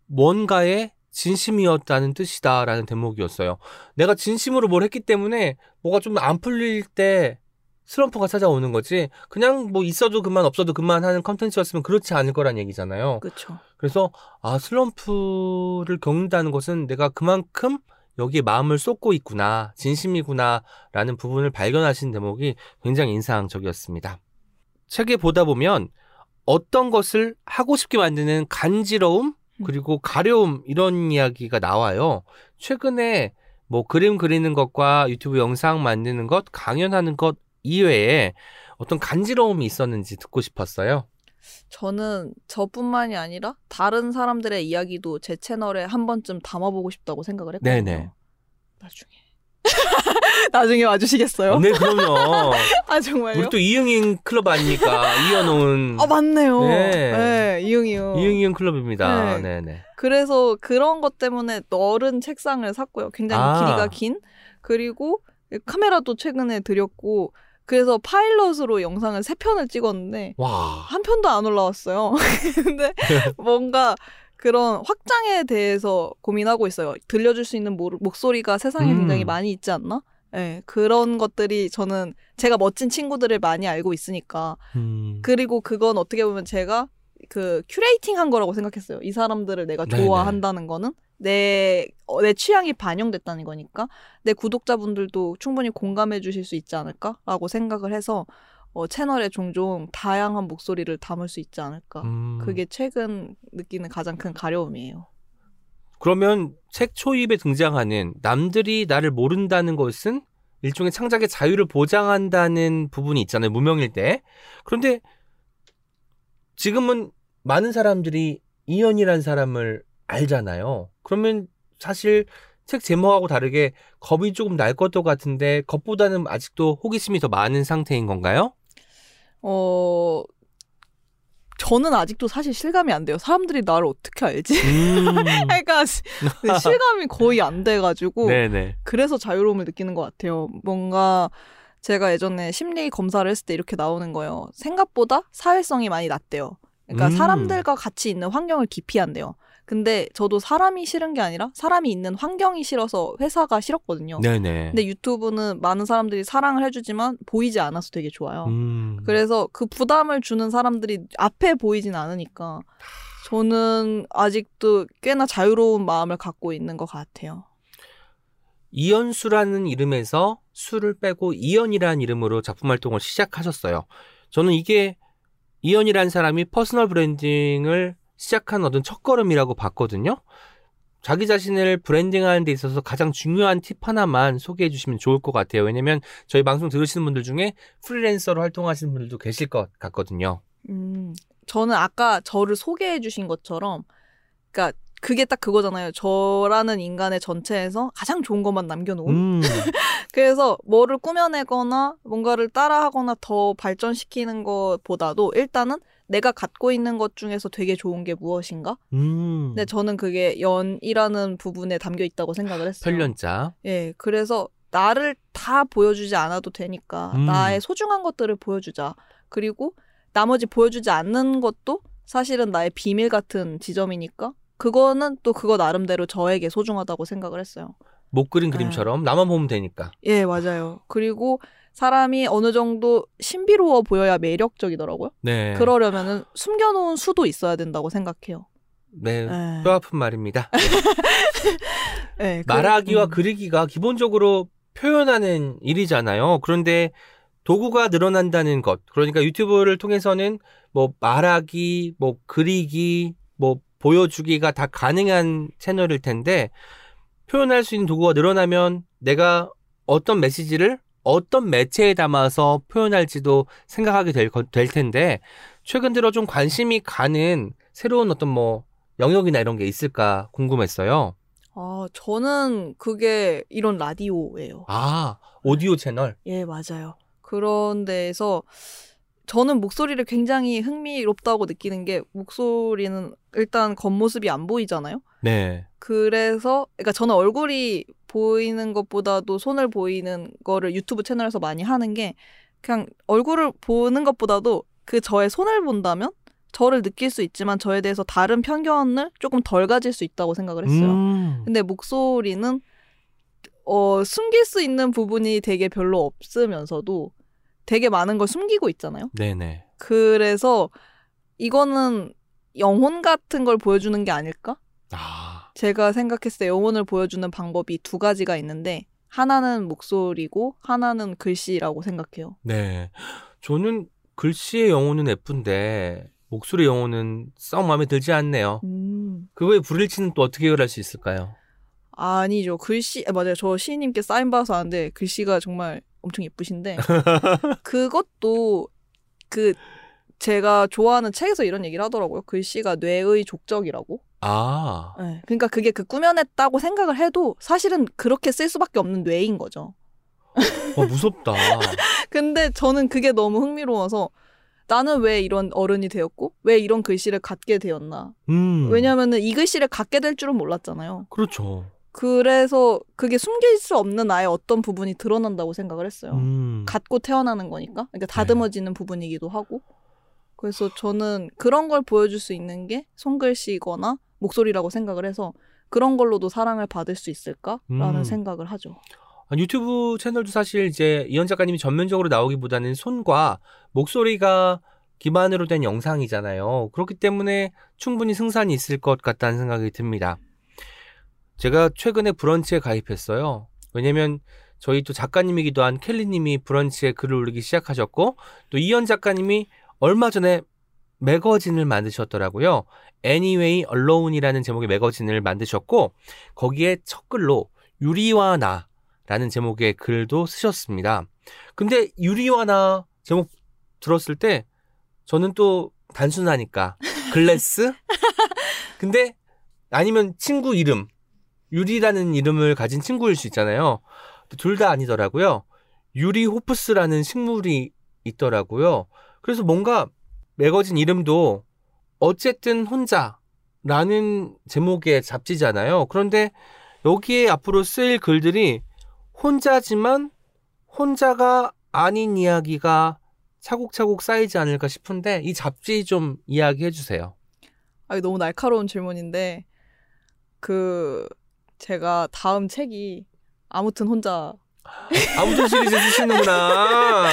뭔가의 진심이었다는 뜻이다라는 대목이었어요. 내가 진심으로 뭘 했기 때문에 뭐가 좀 안 풀릴 때 슬럼프가 찾아오는 거지. 그냥 뭐 있어도 그만 없어도 그만 하는 컨텐츠였으면 그렇지 않을 거란 얘기잖아요. 그렇죠. 그래서 아 슬럼프를 겪는다는 것은 내가 그만큼 여기에 마음을 쏟고 있구나, 진심이구나라는 부분을 발견하신 대목이 굉장히 인상적이었습니다. 책에 보다 보면 어떤 것을 하고 싶게 만드는 간지러움 그리고 가려움 이런 이야기가 나와요. 최근에 뭐 그림 그리는 것과 유튜브 영상 만드는 것, 강연하는 것 이외에 어떤 간지러움이 있었는지 듣고 싶었어요. 저는 저뿐만이 아니라 다른 사람들의 이야기도 제 채널에 한 번쯤 담아보고 싶다고 생각을 했거든요. 네네. 나중에. 나중에 와주시겠어요? 네, 그럼요. 아 정말요? 우리 또 이응인 클럽 아닙니까? 이현웅은 아 맞네요. 네. 네, 이응이요. 이응이응 클럽입니다. 네. 네, 네. 그래서 그런 것 때문에 넓은 책상을 샀고요. 굉장히 아. 길이가 긴. 그리고 카메라도 최근에 들였고 그래서 파일럿으로 영상을 세 편을 찍었는데 와. 한 편도 안 올라왔어요. 근데 뭔가 그런 확장에 대해서 고민하고 있어요. 들려줄 수 있는 모- 목소리가 세상에 음. 굉장히 많이 있지 않나? 네, 그런 것들이 저는 제가 멋진 친구들을 많이 알고 있으니까 음. 그리고 그건 어떻게 보면 제가 그 curating 한 거라고 생각했어요. 이 사람들을 내가 네네. 좋아한다는 거는 내, 어, 내 취향이 반영됐다는 거니까 내 구독자분들도 충분히 공감해 주실 수 있지 않을까라고 생각을 해서 어, 채널에 종종 다양한 목소리를 담을 수 있지 않을까. 음. 그게 최근 느끼는 가장 큰 가려움이에요. 그러면 책 초입에 등장하는 남들이 나를 모른다는 것은 일종의 창작의 자유를 보장한다는 부분이 있잖아요. 무명일 때. 그런데 지금은 많은 사람들이 이현이라는 사람을 알잖아요. 그러면 사실 책 제목하고 다르게 겁이 조금 날 것도 같은데 겁보다는 아직도 호기심이 더 많은 상태인 건가요? 어, 저는 아직도 사실 실감이 안 돼요. 사람들이 나를 어떻게 알지? 음. 그러니까 시- 실감이 거의 안 돼가지고 네네. 그래서 자유로움을 느끼는 것 같아요. 뭔가 제가 예전에 심리 검사를 했을 때 이렇게 나오는 거예요. 생각보다 사회성이 많이 낮대요. 그러니까 음. 사람들과 같이 있는 환경을 기피한대요. 근데 저도 사람이 싫은 게 아니라 사람이 있는 환경이 싫어서 회사가 싫었거든요. 네네. 근데 유튜브는 많은 사람들이 사랑을 해주지만 보이지 않아서 되게 좋아요. 음. 그래서 그 부담을 주는 사람들이 앞에 보이진 않으니까 저는 아직도 꽤나 자유로운 마음을 갖고 있는 것 같아요. 이연수라는 이름에서 수를 빼고 이연이라는 이름으로 작품 활동을 시작하셨어요. 저는 이게 이연이라는 사람이 personal branding을 시작한 어떤 첫걸음이라고 봤거든요. 자기 자신을 branding하는 데 있어서 가장 중요한 팁 하나만 소개해 주시면 좋을 것 같아요. 왜냐면 저희 방송 들으시는 분들 중에 프리랜서로 활동하시는 분들도 계실 것 같거든요. 음, 저는 아까 저를 소개해 주신 것처럼, 그니까 그게 딱 그거잖아요. 저라는 인간의 전체에서 가장 좋은 것만 남겨놓은. 음, 그래서 뭐를 꾸며내거나 뭔가를 따라하거나 더 발전시키는 것보다도 일단은 내가 갖고 있는 것 중에서 되게 좋은 게 무엇인가? 음. 근데 저는 그게 연이라는 부분에 담겨 있다고 생각을 했어요. 편련자. 예, 그래서 나를 다 보여주지 않아도 되니까 음. 나의 소중한 것들을 보여주자. 그리고 나머지 보여주지 않는 것도 사실은 나의 비밀 같은 지점이니까 그거는 또 그거 나름대로 저에게 소중하다고 생각을 했어요. 못 그린 네. 그림처럼 나만 보면 되니까. 예, 맞아요. 그리고 사람이 어느 정도 신비로워 보여야 매력적이더라고요. 네. 그러려면은 숨겨놓은 수도 있어야 된다고 생각해요. 네. 예. 뼈 아픈 말입니다. 예, 그- 말하기와 음. 그리기가 기본적으로 표현하는 일이잖아요. 그런데 도구가 늘어난다는 것. 그러니까 유튜브를 통해서는 뭐 말하기, 뭐 그리기, 뭐 보여주기가 다 가능한 채널일 텐데 표현할 수 있는 도구가 늘어나면 내가 어떤 메시지를 어떤 매체에 담아서 표현할지도 생각하게 될, 거- 될 텐데 최근 들어 좀 관심이 가는 새로운 어떤 뭐 영역이나 이런 게 있을까 궁금했어요. 아, 저는 그게 이런 라디오예요. 아, 오디오 채널. 예, 맞아요. 그런 데에서 저는 목소리를 굉장히 흥미롭다고 느끼는 게 목소리는 일단 겉모습이 안 보이잖아요. 네. 그래서 그러니까 저는 얼굴이 보이는 것보다도 손을 보이는 거를 유튜브 채널에서 많이 하는 게 그냥 얼굴을 보는 것보다도 그 저의 손을 본다면 저를 느낄 수 있지만 저에 대해서 다른 편견을 조금 덜 가질 수 있다고 생각을 했어요. 음. 근데 목소리는 어, 숨길 수 있는 부분이 되게 별로 없으면서도 되게 많은 걸 숨기고 있잖아요. 네네. 그래서 이거는 영혼 같은 걸 보여주는 게 아닐까? 아, 제가 생각했을 때 영혼을 보여주는 방법이 두 가지가 있는데 하나는 목소리고 하나는 글씨라고 생각해요. 네. 저는 글씨의 영혼은 예쁜데 목소리 영혼은 썩 마음에 들지 않네요. 음. 그거의 불일치는 또 어떻게 해결할 수 있을까요? 아니죠. 글씨 아, 맞아요. 저 시인님께 사인 받아서 아는데 글씨가 정말 엄청 예쁘신데 그것도 그 제가 좋아하는 책에서 이런 얘기를 하더라고요. 글씨가 뇌의 족적이라고. 아, 네. 그러니까 그게 그 꾸며냈다고 생각을 해도 사실은 그렇게 쓸 수밖에 없는 뇌인 거죠. 어, 무섭다. 근데 저는 그게 너무 흥미로워서 나는 왜 이런 어른이 되었고 왜 이런 글씨를 갖게 되었나. 음. 왜냐면은 이 글씨를 갖게 될 줄은 몰랐잖아요. 그렇죠. 그래서 그게 숨길 수 없는 나의 어떤 부분이 드러난다고 생각을 했어요. 음. 갖고 태어나는 거니까. 그러니까 다듬어지는 부분이기도 하고. 그래서 저는 그런 걸 보여줄 수 있는 게 손글씨거나 목소리라고 생각을 해서 그런 걸로도 사랑을 받을 수 있을까라는 음. 생각을 하죠. 아, 유튜브 채널도 사실 이제 이현 작가님이 전면적으로 나오기보다는 손과 목소리가 기반으로 된 영상이잖아요. 그렇기 때문에 충분히 승산이 있을 것 같다는 생각이 듭니다. 제가 최근에 브런치에 가입했어요. 왜냐면 저희 또 작가님이기도 한 켈리님이 브런치에 글을 올리기 시작하셨고 또 이현 작가님이 얼마 전에 매거진을 만드셨더라고요. Anyway Alone이라는 제목의 매거진을 만드셨고 거기에 첫 글로 유리와 나라는 제목의 글도 쓰셨습니다. 근데 유리와 나 제목 들었을 때 저는 또 단순하니까 글래스 근데 아니면 친구 이름 유리라는 이름을 가진 친구일 수 있잖아요. 둘 다 아니더라고요. 유리 호프스라는 식물이 있더라고요. 그래서 뭔가 매거진 이름도 어쨌든 혼자라는 제목의 잡지잖아요. 그런데 여기에 앞으로 쓰일 글들이 혼자지만 혼자가 아닌 이야기가 차곡차곡 쌓이지 않을까 싶은데 이 잡지 좀 이야기해 주세요. 아, 이거 너무 날카로운 질문인데 그 제가 다음 책이 아무튼 혼자 아무튼 시리즈 쓰시는구나.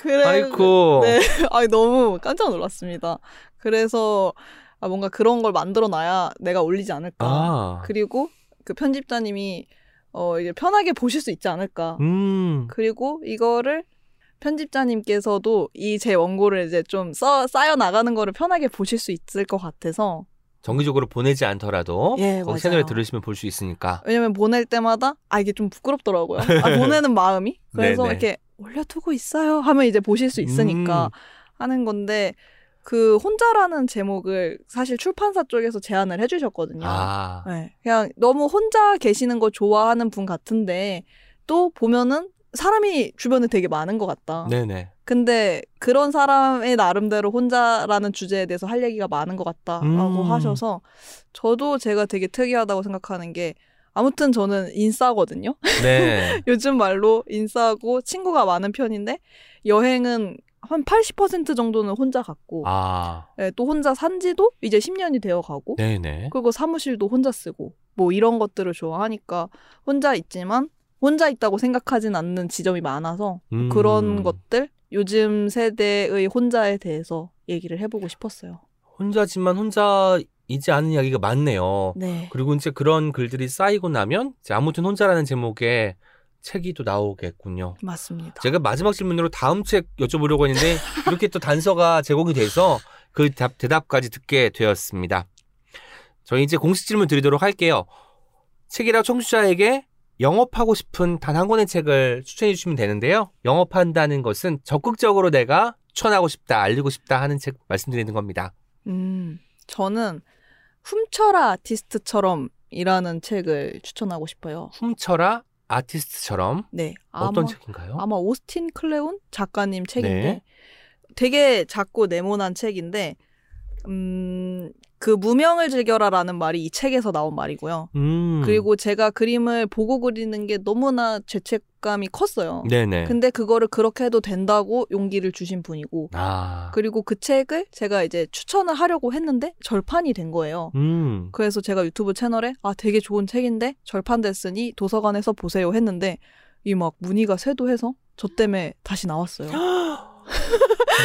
그래 아이고. 네. 아 너무 깜짝 놀랐습니다. 그래서 아, 뭔가 그런 걸 만들어 놔야 내가 올리지 않을까. 아. 그리고 그 편집자님이 어 이제 편하게 보실 수 있지 않을까. 음. 그리고 이거를 편집자님께서도 이 제 원고를 이제 좀 써, 쌓여 나가는 거를 편하게 보실 수 있을 것 같아서 정기적으로 보내지 않더라도 예, 거기. 채널에 들으시면 볼 수 있으니까. 왜냐면 보낼 때마다 아 이게 좀 부끄럽더라고요. 아, 보내는 마음이 그래서. 이렇게 올려두고 있어요 하면 이제 보실 수 있으니까 음. 하는 건데 그 혼자라는 제목을 사실 출판사 쪽에서 제안을 해주셨거든요. 아. 네, 그냥 너무 혼자 계시는 거 좋아하는 분 같은데 또 보면은 사람이 주변에 되게 많은 것 같다. 네네. 근데 그런 사람의 나름대로 혼자라는 주제에 대해서 할 얘기가 많은 것 같다라고 음. 하셔서 저도 제가 되게 특이하다고 생각하는 게 아무튼 저는 인싸거든요. 네. 요즘 말로 인싸고 친구가 많은 편인데 여행은 한 80% 정도는 혼자 갔고 아. 예, 또 혼자 산지도 이제 10년이 되어 가고 네네. 그리고 사무실도 혼자 쓰고 뭐 이런 것들을 좋아하니까 혼자 있지만 혼자 있다고 생각하진 않는 지점이 많아서 음. 그런 것들 요즘 세대의 혼자에 대해서 얘기를 해보고 싶었어요. 혼자지만 혼자 이지 않은 이야기가 많네요. 네. 그리고 이제 그런 글들이 쌓이고 나면 이제 아무튼 혼자라는 제목의 책이 또 나오겠군요. 맞습니다. 제가 마지막 질문으로 다음 책 여쭤보려고 했는데 이렇게 또 단서가 제공이 돼서 그 답, 대답까지 듣게 되었습니다. 저희 이제 공식 질문 드리도록 할게요. 책이라 청취자에게 영업하고 싶은 단 한 권의 책을 추천해 주시면 되는데요. 영업한다는 것은 적극적으로 내가 추천하고 싶다, 알리고 싶다 하는 책 말씀드리는 겁니다. 음, 저는 훔쳐라 아티스트처럼이라는 책을 추천하고 싶어요. 훔쳐라 아티스트처럼 네. 아마, 어떤 책인가요? 아마 오스틴 클레온 작가님 책인데 네. 되게 작고 네모난 책인데 음, 그 무명을 즐겨라라는 말이 이 책에서 나온 말이고요. 음. 그리고 제가 그림을 보고 그리는 게 너무나 죄책감이 컸어요. 네네. 근데 그거를 그렇게 해도 된다고 용기를 주신 분이고 아. 그리고 그 책을 제가 이제 추천을 하려고 했는데 절판이 된 거예요. 음. 그래서 제가 유튜브 채널에 아 되게 좋은 책인데 절판됐으니 도서관에서 보세요 했는데 이 막 문의가 쇄도해서 저 때문에 다시 나왔어요.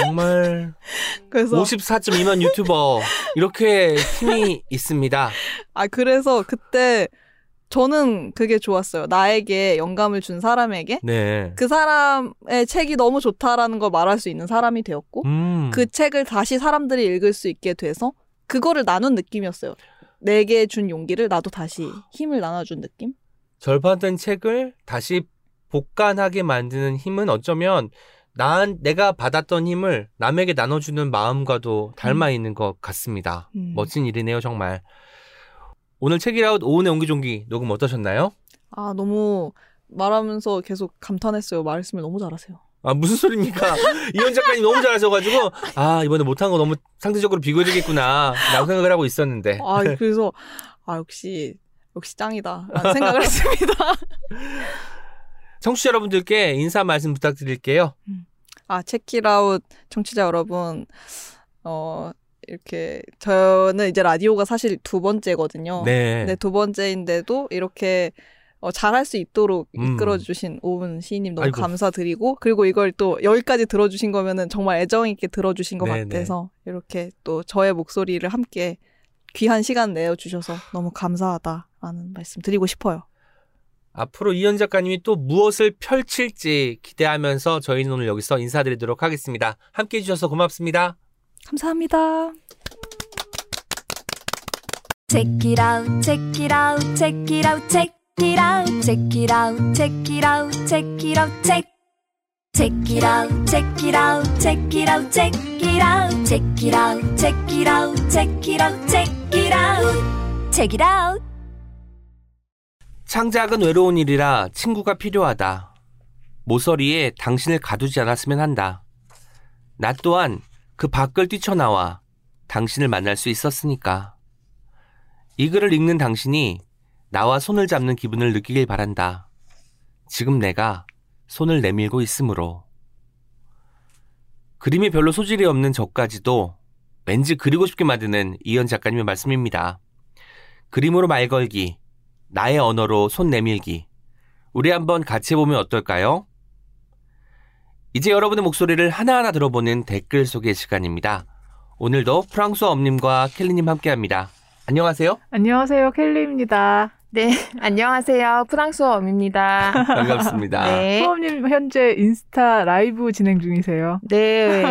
정말 그래서 54.2만 유튜버 이렇게 힘이 있습니다. 아 그래서 그때 저는 그게 좋았어요. 나에게 영감을 준 사람에게 네. 그 사람의 책이 너무 좋다라는 걸 말할 수 있는 사람이 되었고 음. 그 책을 다시 사람들이 읽을 수 있게 돼서 그거를 나눈 느낌이었어요. 내게 준 용기를 나도 다시 힘을 나눠준 느낌? 절판된 책을 다시 복간하게 만드는 힘은 어쩌면 난 내가 받았던 힘을 남에게 나눠주는 마음과도 닮아 있는 것 같습니다. 음. 멋진 일이네요, 정말. 오늘 책이라웃 오은의 옹기종기 녹음 어떠셨나요? 아 너무 말하면서 계속 감탄했어요. 말씀을 너무 잘하세요. 아 무슨 소리입니까? 이현 작가님 너무 잘하셔가지고 아 이번에 못한 거 너무 상대적으로 비교되겠구나 라고 생각을 하고 있었는데 아 그래서 아 역시 역시 짱이다 라는 생각을 했습니다. 청취자 여러분들께 인사 말씀 부탁드릴게요. 아 체키라웃 청취자 여러분 어 이렇게 저는 이제 라디오가 사실 두 번째거든요. 네. 네, 두 번째인데도 이렇게 어, 잘할 수 있도록 음. 이끌어 주신 오은 시인님 너무 아이고. 감사드리고 그리고 이걸 또 여기까지 들어 주신 거면은 정말 애정 있게 들어 주신 것 네, 같아서 이렇게 또 저의 목소리를 함께 귀한 시간 내어 주셔서 너무 감사하다라는 말씀 드리고 싶어요. 앞으로 이현 작가님이 또 무엇을 펼칠지 기대하면서 저희는 오늘 여기서 인사드리도록 하겠습니다. 함께 해주셔서 고맙습니다. 감사합니다. Check it out, check it out, check it out, check it out, check it out, check it out, check it out, check. Check it out, check it out, check it out, check it out, check it out, check it out, check it out, check it out, check it out. 창작은 외로운 일이라 친구가 필요하다. 모서리에 당신을 가두지 않았으면 한다. 나 또한 그 밖을 뛰쳐나와 당신을 만날 수 있었으니까. 이 글을 읽는 당신이 나와 손을 잡는 기분을 느끼길 바란다. 지금 내가 손을 내밀고 있으므로. 그림에 별로 소질이 없는 저까지도 왠지 그리고 싶게 만드는 이현 작가님의 말씀입니다. 그림으로 말 걸기, 나의 언어로 손 내밀기. 우리 한번 같이 해보면 어떨까요? 이제 여러분의 목소리를 하나하나 들어보는 댓글 소개 시간입니다. 오늘도 프랑스어 엄님과 켈리님 함께 합니다. 안녕하세요. 안녕하세요, 켈리입니다. 네, 안녕하세요. 프랑스어 엄입니다. 반갑습니다. 네. 수업님 현재 인스타 라이브 진행 중이세요. 네.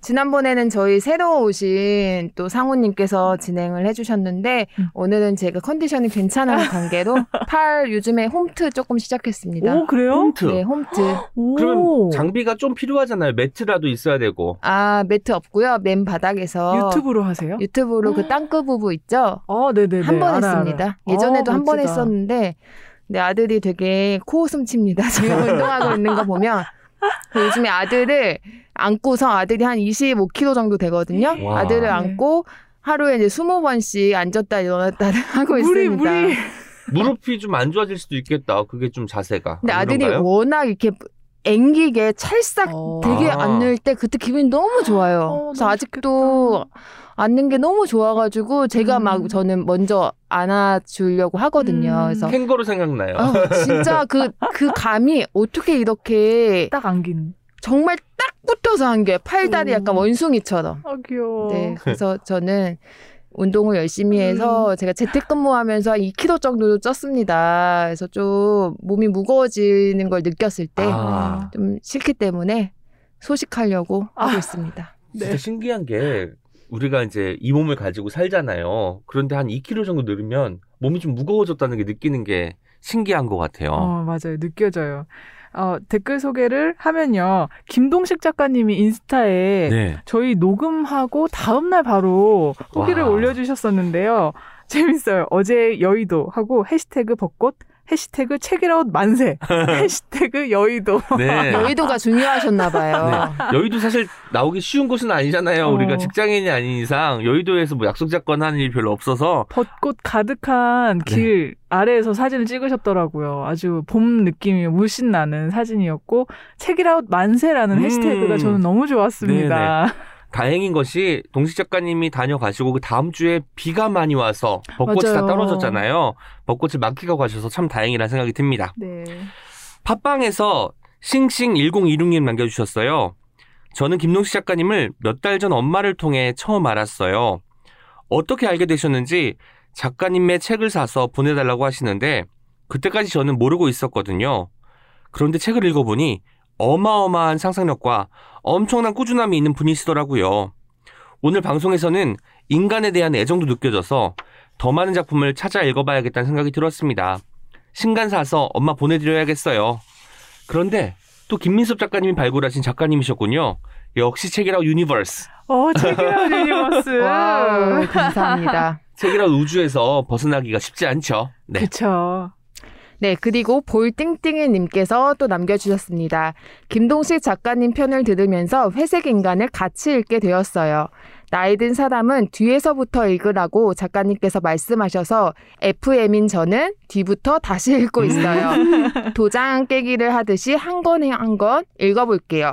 지난번에는 저희 새로 오신 또 상우님께서 진행을 해주셨는데, 음. 오늘은 제가 컨디션이 괜찮은 관계로 팔 요즘에 홈트 조금 시작했습니다. 오, 그래요? 홈트. 네, 홈트. 오. 그러면 장비가 좀 필요하잖아요. 매트라도 있어야 되고. 아, 매트 없고요. 맨 바닥에서 유튜브로 하세요? 유튜브로 그 땅끄 부부 있죠? 어, 네네 네. 한 번 했습니다. 예전에도 어, 한번 멋지다. 했었는데, 내 아들이 되게 코웃음 칩니다. 제가 운동하고 있는 거 보면. 그 요즘에 아들을 안고서 아들이 한 25kg 정도 되거든요. 와. 아들을 네. 안고 하루에 이제 20번씩 앉았다 일어났다 하고 무리, 있습니다. 무리. 무릎이 좀 안 좋아질 수도 있겠다. 그게 좀 자세가. 근데 안 아들이 그런가요? 워낙 이렇게 앵기게 찰싹 어. 되게 아. 앉을 때 그때 기분이 너무 좋아요. 어, 그래서 너무 아직도 앉는 게 너무 좋아가지고 제가 음. 막 저는 먼저 안아주려고 하거든요. 음. 그래서 캥거루 생각나요. 아, 진짜 그, 그 감이 어떻게 이렇게 딱 안긴. 정말 딱 붙어서 한 게 팔다리 오. 약간 원숭이처럼. 아, 귀여워. 네. 그래서 저는 운동을 열심히 해서 제가 재택근무하면서 한 2kg 정도 쪘습니다. 그래서 좀 몸이 무거워지는 걸 느꼈을 때좀 아, 싫기 때문에 소식하려고 하고 아. 있습니다. 진짜 네. 신기한 게 우리가 이제 이 몸을 가지고 살잖아요. 그런데 한 2kg 정도 늘으면 몸이 좀 무거워졌다는 게 느끼는 게 신기한 것 같아요. 어, 맞아요. 느껴져요. 어, 댓글 소개를 하면요. 김동식 작가님이 인스타에 네. 저희 녹음하고 다음날 바로 후기를 와. 올려주셨었는데요. 재밌어요. 어제 여의도 하고 해시태그 벚꽃, 해시태그 책이라웃 만세, 해시태그 여의도. 네. 여의도가 중요하셨나 봐요. 네. 여의도 사실 나오기 쉬운 곳은 아니잖아요. 어. 우리가 직장인이 아닌 이상 여의도에서 뭐 약속 잡거나 하는 일이 별로 없어서 벚꽃 가득한 길 아래에서 사진을 찍으셨더라고요. 아주 봄 느낌이 물씬 나는 사진이었고 책이라웃 만세라는 음. 해시태그가 저는 너무 좋았습니다. 다행인 것이 동식 작가님이 다녀가시고 그 다음 주에 비가 많이 와서 벚꽃이 다 맞아요. 떨어졌잖아요. 벚꽃을 만끽하고 가셔서 참 다행이라는 생각이 듭니다. 네. 팟빵에서 싱싱1026님 남겨주셨어요. 저는 김동식 작가님을 몇 달 전 엄마를 통해 처음 알았어요. 어떻게 알게 되셨는지 작가님의 책을 사서 보내달라고 하시는데 그때까지 저는 모르고 있었거든요. 그런데 책을 읽어보니 어마어마한 상상력과 엄청난 꾸준함이 있는 분이시더라고요. 오늘 방송에서는 인간에 대한 애정도 느껴져서 더 많은 작품을 찾아 읽어봐야겠다는 생각이 들었습니다. 신간 사서 엄마 보내드려야겠어요. 그런데 또 김민섭 작가님이 발굴하신 작가님이셨군요. 역시 책읽아웃 universe. 어, 책읽아웃 universe. 와우, 감사합니다. 책읽아웃 우주에서 벗어나기가 쉽지 않죠. 네. 그쵸. 네, 그리고 볼띵띵이님께서 또 남겨주셨습니다. 김동식 작가님 편을 들으면서 회색 인간을 같이 읽게 되었어요. 나이 든 사람은 뒤에서부터 읽으라고 작가님께서 말씀하셔서 FM인 저는 뒤부터 다시 읽고 있어요. 도장 깨기를 하듯이 한 권 한 권 읽어볼게요.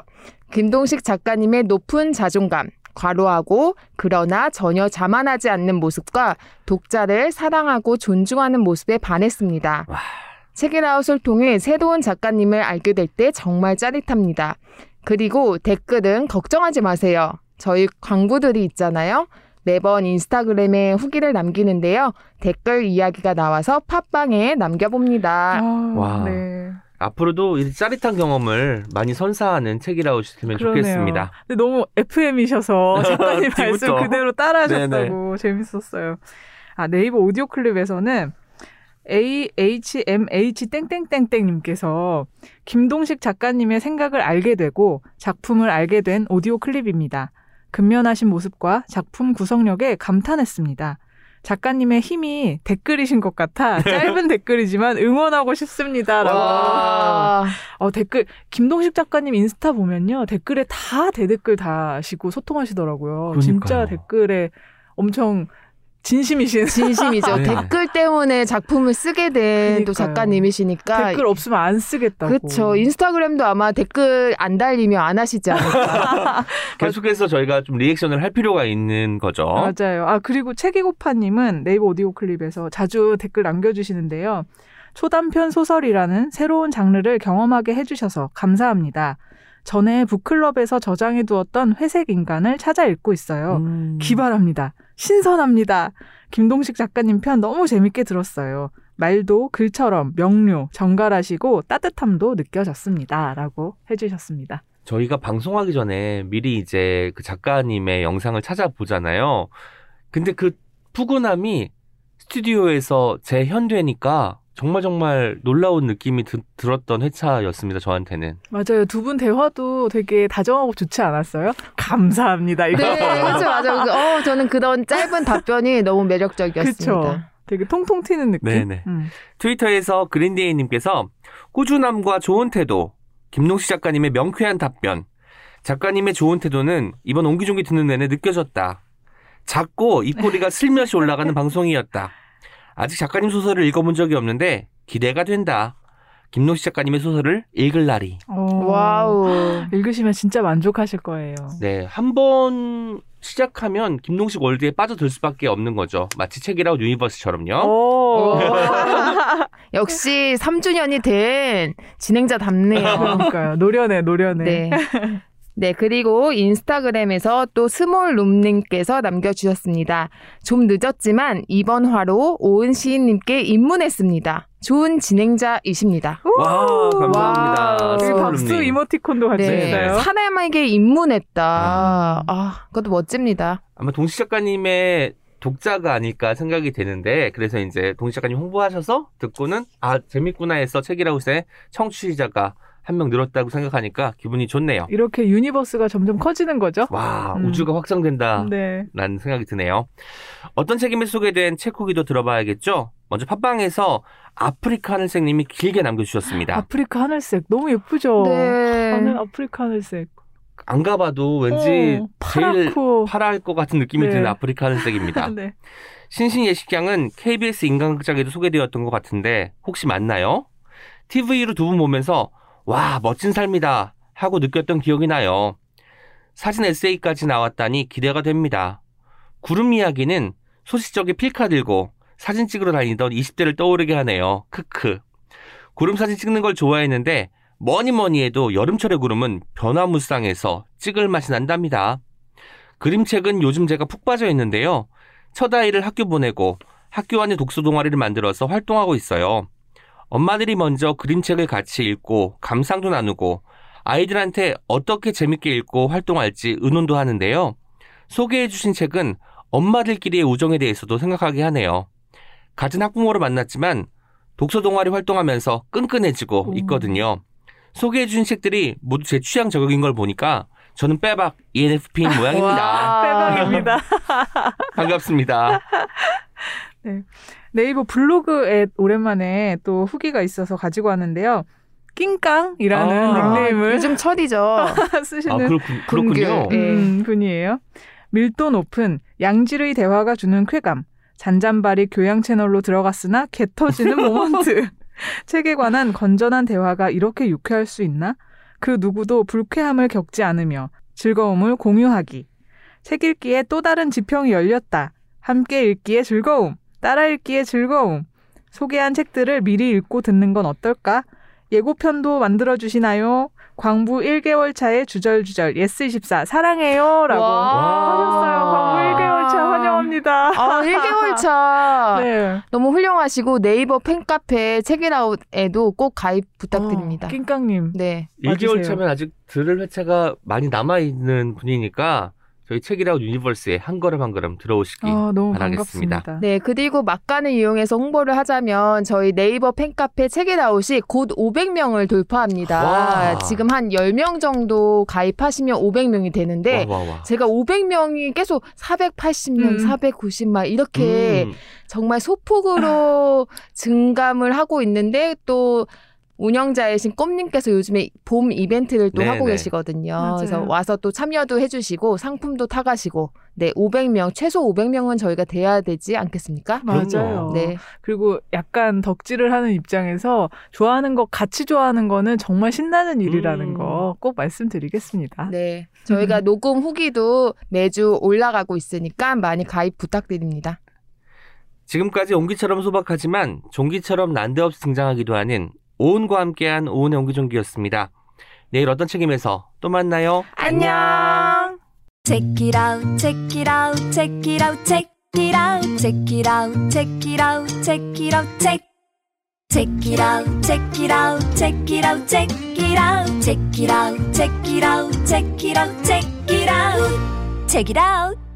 김동식 작가님의 높은 자존감, 과로하고 그러나 전혀 자만하지 않는 모습과 독자를 사랑하고 존중하는 모습에 반했습니다. 와. 책이라웃을 통해 새로운 작가님을 알게 될 때 정말 짜릿합니다. 그리고 댓글은 걱정하지 마세요. 저희 광고들이 있잖아요. 매번 인스타그램에 후기를 남기는데요. 댓글 이야기가 나와서 팟빵에 남겨봅니다. 아, 와. 네. 앞으로도 이 짜릿한 경험을 많이 선사하는 책이라웃이면 그러네요. 좋겠습니다. 근데 너무 FM이셔서 작가님 말씀. 그대로 따라하셨다고 재밌었어요. 아, 네이버 오디오 클립에서는 AHMH 땡땡땡땡님께서 김동식 작가님의 생각을 알게 되고 작품을 알게 된 오디오 클립입니다. 근면하신 모습과 작품 구성력에 감탄했습니다. 작가님의 힘이 댓글이신 것 같아 짧은 댓글이지만 응원하고 싶습니다라고. 와. 어, 댓글 김동식 작가님 인스타 보면요 댓글에 다 대댓글 다시고 소통하시더라고요. 그러니까요. 진짜 댓글에 엄청 진심이신 진심이죠. 네. 댓글 때문에 작품을 쓰게 된 또. 작가님이시니까. 댓글 없으면 안 쓰겠다고. 그렇죠. 인스타그램도 아마 댓글 안 달리면 안 하시지 않을까. 계속해서 저희가 좀 리액션을 할 필요가 있는 거죠. 맞아요. 아 그리고 책이고파님은 네이버 오디오 클립에서 자주 댓글 남겨주시는데요. 초단편 소설이라는 새로운 장르를 경험하게 해주셔서 감사합니다. 전에 북클럽에서 저장해 두었던 회색 인간을 찾아 읽고 있어요. 음. 기발합니다. 신선합니다. 김동식 작가님 편 너무 재밌게 들었어요. 말도 글처럼 명료, 정갈하시고 따뜻함도 느껴졌습니다. 라고 해주셨습니다. 저희가 방송하기 전에 미리 이제 그 작가님의 영상을 찾아보잖아요. 근데 그 푸근함이 스튜디오에서 재현되니까 정말 정말 놀라운 느낌이 드- 들었던 회차였습니다. 저한테는. 맞아요. 두 분 대화도 되게 다정하고 좋지 않았어요? 감사합니다. 이거. 네, 그렇죠. 맞아요. 어, 저는 그런 짧은 답변이 너무 매력적이었습니다. 그쵸. 되게 통통 튀는 느낌. 네네. 음. 트위터에서 그린데이님께서 꾸준함과 좋은 태도, 김동식 작가님의 명쾌한 답변, 작가님의 좋은 태도는 이번 옹기종기 듣는 내내 느껴졌다. 자꾸 입꼬리가 슬며시 올라가는 방송이었다. 아직 작가님 소설을 읽어본 적이 없는데 기대가 된다. 김동식 작가님의 소설을 읽을 날이. 어, 와우. 읽으시면 진짜 만족하실 거예요. 네, 한 번 시작하면 김동식 world에 빠져들 수밖에 없는 거죠. 마치 책읽아웃 universe처럼요. 오. 역시 3주년이 된 진행자 답네요. 그러니까요. 노련해, 노련해. 네. 네, 그리고 인스타그램에서 또 스몰룸님께서 남겨주셨습니다. 좀 늦었지만 이번 화로 오은 시인님께 입문했습니다. 좋은 진행자이십니다. 와, 감사합니다. 와우. 여기 박수. 이모티콘도 같이 네, 있어요. 사람에게 입문했다. 아. 아, 그것도 멋집니다. 아마 동식 작가님의 독자가 아닐까 생각이 되는데 그래서 이제 동식 작가님 홍보하셔서 듣고는 아 재밌구나 해서 책읽아웃에 청취자가 한 명 늘었다고 생각하니까 기분이 좋네요. 이렇게 universe가 점점 커지는 거죠? 와 음. 우주가 확장된다. 네. 라는 생각이 드네요. 어떤 책임에 소개된 책 후기도 들어봐야겠죠? 먼저 팟빵에서 아프리카 하늘색님이 길게 남겨주셨습니다. 아프리카 하늘색 너무 예쁘죠? 네. 아프리카 하늘색. 안 가봐도 왠지 어, 제일 파랗고. 파랄 것 같은 느낌이 네. 드는 아프리카 하늘색입니다. 네. 신신 예식장은 KBS 인간극장에도 소개되었던 것 같은데 혹시 맞나요? TV로 두 분 보면서 와 멋진 삶이다 하고 느꼈던 기억이 나요. 사진 에세이까지 나왔다니 기대가 됩니다. 구름 이야기는 소시적에 필카 들고 사진 찍으러 다니던 20대를 떠오르게 하네요. 크크. 구름 사진 찍는 걸 좋아했는데 뭐니 뭐니 해도 여름철의 구름은 변화무쌍해서 찍을 맛이 난답니다. 그림책은 요즘 제가 푹 빠져 있는데요. 첫 아이를 학교 보내고 학교 안에 독서 동아리를 만들어서 활동하고 있어요. 엄마들이 먼저 그림책을 같이 읽고 감상도 나누고 아이들한테 어떻게 재밌게 읽고 활동할지 의논도 하는데요. 소개해 주신 책은 엄마들끼리의 우정에 대해서도 생각하게 하네요. 같은 학부모를 만났지만 독서 동아리 활동하면서 끈끈해지고 있거든요. 소개해 주신 책들이 모두 제 취향 저격인 걸 보니까 저는 빼박 ENFP인 모양입니다. 와. 빼박입니다. 반갑습니다. 네 이버 블로그에 오랜만에 또 후기가 있어서 가지고 왔는데요. 낑깡이라는 아, 닉네임을 요즘 철이죠. 쓰시는 아, 그렇군, 그렇군요. 네. 음, 분이에요. 밀도 높은 양질의 대화가 주는 쾌감. 잔잔바리 교양 채널로 들어갔으나 개 터지는 모먼트. 책에 관한 건전한 대화가 이렇게 유쾌할 수 있나? 그 누구도 불쾌함을 겪지 않으며 즐거움을 공유하기. 책 읽기에 또 다른 지평이 열렸다. 함께 읽기에 즐거움. 따라 읽기에 즐거움. 소개한 책들을 미리 읽고 듣는 건 어떨까? 예고편도 만들어 주시나요? 광부 1개월 차의 주절주절 예스24 사랑해요 라고 와. 하셨어요. 광부 1개월 차 환영합니다. 아, 1개월 차. 네. 너무 훌륭하시고 네이버 팬카페 책읽아웃에도 꼭 가입 부탁드립니다. 어, 낑깡님. 네. 1개월 와주세요. 차면 아직 들을 회차가 많이 남아 있는 분이니까 저희 책읽아웃 universe에 한 걸음 한 걸음 들어오시기 아, 너무 바라겠습니다. 반갑습니다. 네, 그리고 막간을 이용해서 홍보를 하자면 저희 네이버 팬카페 책읽아웃이 곧 500명을 돌파합니다. 와. 지금 한 10명 정도 가입하시면 500명이 되는데 와, 와, 와. 제가 500명이 계속 480명, 음. 490막 이렇게 음, 정말 소폭으로 증감을 하고 있는데 또 운영자이신 꼼님께서 요즘에 봄 이벤트를 또 네네. 하고 계시거든요. 맞아요. 그래서 와서 또 참여도 해주시고 상품도 타가시고 네 500명 최소 500명은 저희가 돼야 되지 않겠습니까? 맞아요. 네. 그리고 약간 덕질을 하는 입장에서 좋아하는 거 같이 좋아하는 거는 정말 신나는 일이라는 음. 거꼭 말씀드리겠습니다. 네. 저희가 녹음 후기도 매주 올라가고 있으니까 많이 가입 부탁드립니다. 지금까지 옹기처럼 소박하지만 종기처럼 난데없이 등장하기도 하는 오은과 함께한 오은의 옹기종기였습니다. 내일 어떤 책임에서 또 만나요. 안녕. Check it out, check it out, check it out, check it out, check it out, check it out, check it out, check. Check it out, check it out, check it out, check it out, check it out, check it out, check it out, check it out, check it out.